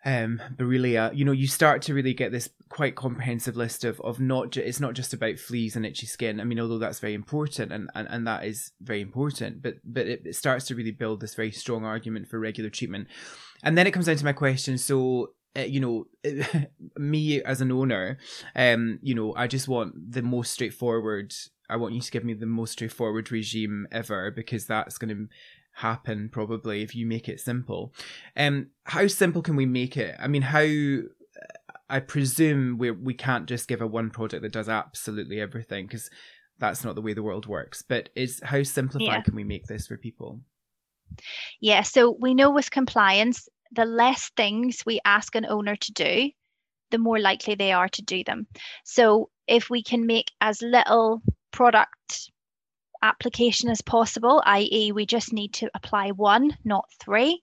um borrelia you know you start to really get this quite comprehensive list of of not ju- it's not just about fleas and itchy skin. I mean although that's very important and and, and that is very important but but it, it starts to really build this very strong argument for regular treatment. And then it comes down to my question. So uh, you know me as an owner um you know i just want the most straightforward i want you to give me the most straightforward regime ever because that's going to happen probably if you make it simple. Um, how simple can we make it? I mean, how I presume we we can't just give a one product that does absolutely everything because that's not the way the world works. But is how simplified yeah. can we make this for people? Yeah, so we know with compliance, the less things we ask an owner to do, the more likely they are to do them. So if we can make as little product application as possible, i.e., we just need to apply one, not three.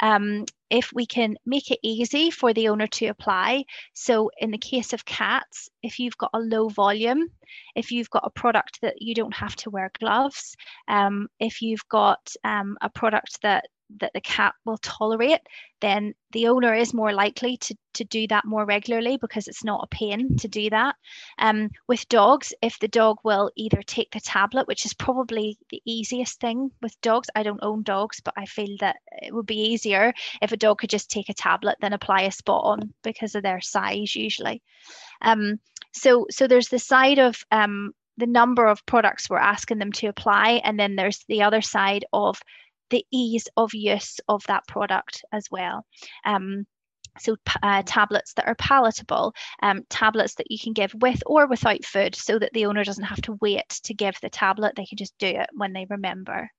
Um, if we can make it easy for the owner to apply. So, in the case of cats, if you've got a low volume, if you've got a product that you don't have to wear gloves, um, if you've got um, a product that that the cat will tolerate, then the owner is more likely to, to do that more regularly because it's not a pain to do that. Um, with dogs, if the dog will either take the tablet, which is probably the easiest thing with dogs, I don't own dogs, but I feel that it would be easier if a dog could just take a tablet than apply a spot on because of their size usually. Um, so, so there's the side of um, the number of products we're asking them to apply, and then there's the other side of the ease of use of that product as well. Um, so uh, tablets that are palatable, um, tablets that you can give with or without food, so that the owner doesn't have to wait to give the tablet; they can just do it when they remember.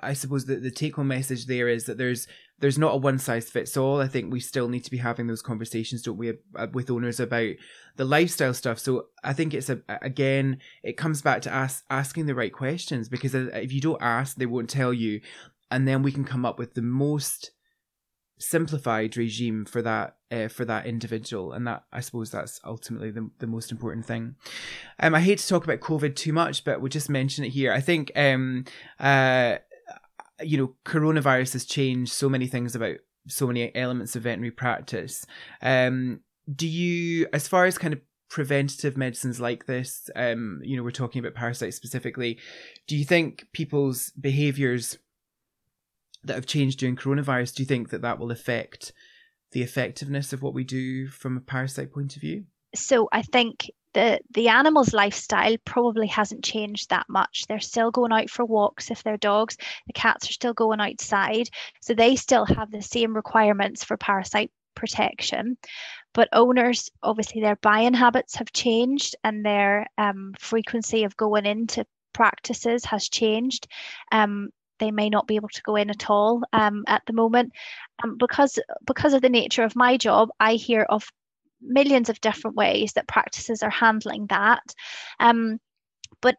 I suppose the, the take home message there is that there's there's not a one size fits all. I think we still need to be having those conversations, don't we, with owners about the lifestyle stuff. So I think it's a again, it comes back to ask asking the right questions because uh, if you don't ask, they won't tell you and then we can come up with the most simplified regime for that uh, for that individual. And that i suppose that's ultimately the, the most important thing. Um i hate to talk about covid too much but we'll just mention it here. I think um uh you know coronavirus has changed so many things about so many elements of veterinary practice. Um do you as far as kind of preventative medicines like this, um, you know, we're talking about parasites specifically. Do you think people's behaviors that have changed during coronavirus, do you think that that will affect the effectiveness of what we do from a parasite point of view? So I think the the animal's lifestyle probably hasn't changed that much. They're still going out for walks if they're dogs. The cats are still going outside, so they still have the same requirements for parasite protection. But owners, obviously, their buying habits have changed and their um, frequency of going into practices has changed. Um, they may not be able to go in at all um, at the moment. Um, because because of the nature of my job, I hear of millions of different ways that practices are handling that. Um, but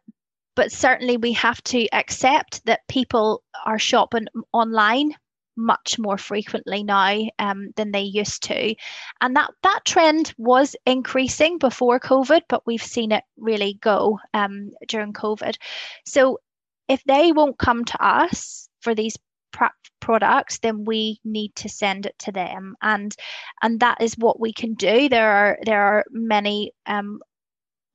but certainly we have to accept that people are shopping online much more frequently now um, than they used to and that that trend was increasing before covid but we've seen it really go um, during covid so if they won't come to us for these products then we need to send it to them and and that is what we can do there are there are many um,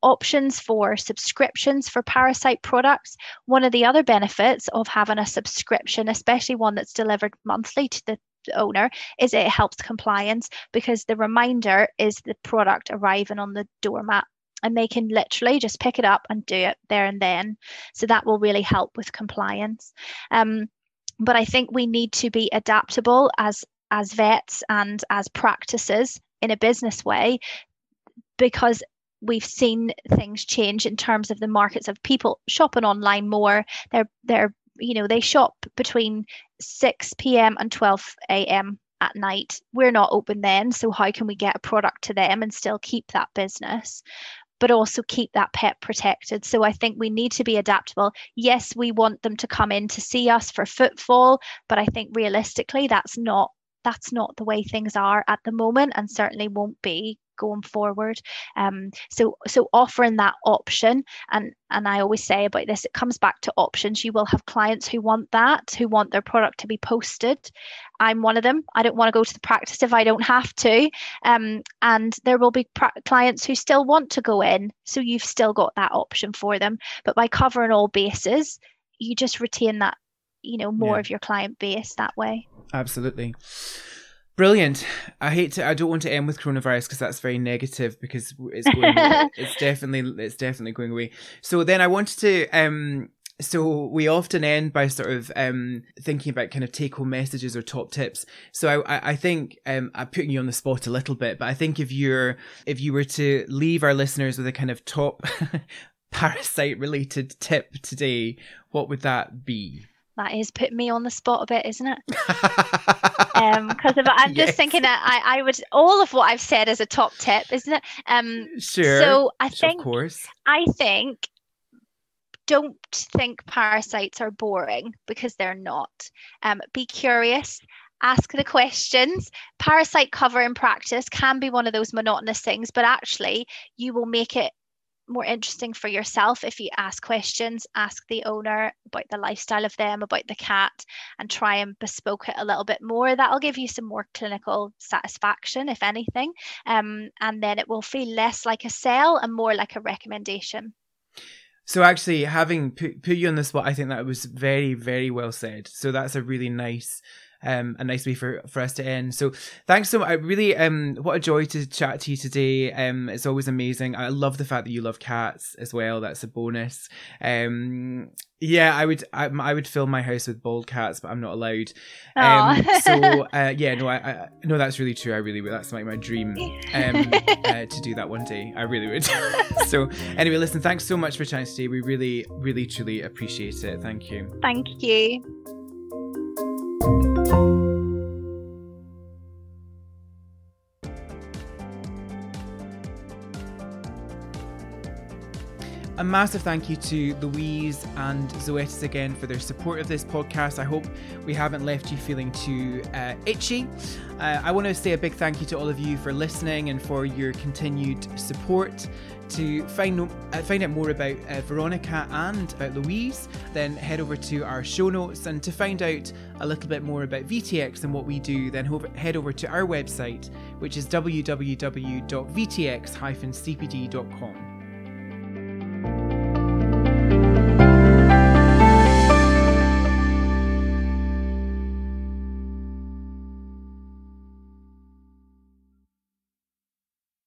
options for subscriptions for parasite products. One of the other benefits of having a subscription, especially one that's delivered monthly to the owner, is it helps compliance because the reminder is the product arriving on the doormat and they can literally just pick it up and do it there and then. So that will really help with compliance. Um, but I think we need to be adaptable as as vets and as practices in a business way because we've seen things change in terms of the markets of people shopping online more. They're they're you know they shop between 6 p.m. and 12 a.m. at night. We're not open then, so how can we get a product to them and still keep that business? But also keep that pet protected. So I think we need to be adaptable. Yes, we want them to come in to see us for footfall, but I think realistically that's not that's not the way things are at the moment and certainly won't be going forward. Um, so so offering that option and and I always say about this, it comes back to options. You will have clients who want that, who want their product to be posted. I'm one of them. I don't want to go to the practice if I don't have to. Um, and there will be pra- clients who still want to go in. So you've still got that option for them. But by covering all bases, you just retain that, you know, more yeah. of your client base that way. Absolutely. Brilliant. I hate to. I don't want to end with coronavirus because that's very negative. Because it's going. it's definitely. It's definitely going away. So then I wanted to. um so we often end by sort of um, thinking about kind of take home messages or top tips. So I, I think um, I'm putting you on the spot a little bit, but I think if you're if you were to leave our listeners with a kind of top parasite related tip today, what would that be? That is putting me on the spot a bit, isn't it? um because i'm yes. just thinking that I, I would all of what i've said is a top tip isn't it um sure so i think of course i think don't think parasites are boring because they're not um be curious ask the questions. Parasite cover in practice can be one of those monotonous things, but actually, you will make it more interesting for yourself if you ask questions, ask the owner about the lifestyle of them, about the cat, and try and bespoke it a little bit more. That'll give you some more clinical satisfaction, if anything. Um, and then it will feel less like a sell and more like a recommendation. So actually, having put, put you on the spot, I think that was very, very well said. So that's a really nice um, a nice way for, for us to end. So thanks so much. I really, um, what a joy to chat to you today. Um, it's always amazing. I love the fact that you love cats as well. That's a bonus. Um, yeah, I would, I, I would fill my house with bald cats, but I'm not allowed. Um, so uh, yeah, no, I, I, no, that's really true. I really would. That's like my dream, um, uh, to do that one day. I really would. so anyway, listen, thanks so much for chatting today. We really, really, truly appreciate it. Thank you. Thank you. A massive thank you to Louise and Zoetis again for their support of this podcast. I hope we haven't left you feeling too uh, itchy. Uh, I want to say a big thank you to all of you for listening and for your continued support. To find uh, find out more about uh, Veronica and about Louise, then head over to our show notes. And to find out a little bit more about VTX and what we do, then ho- head over to our website, which is www.vtx-cpd.com.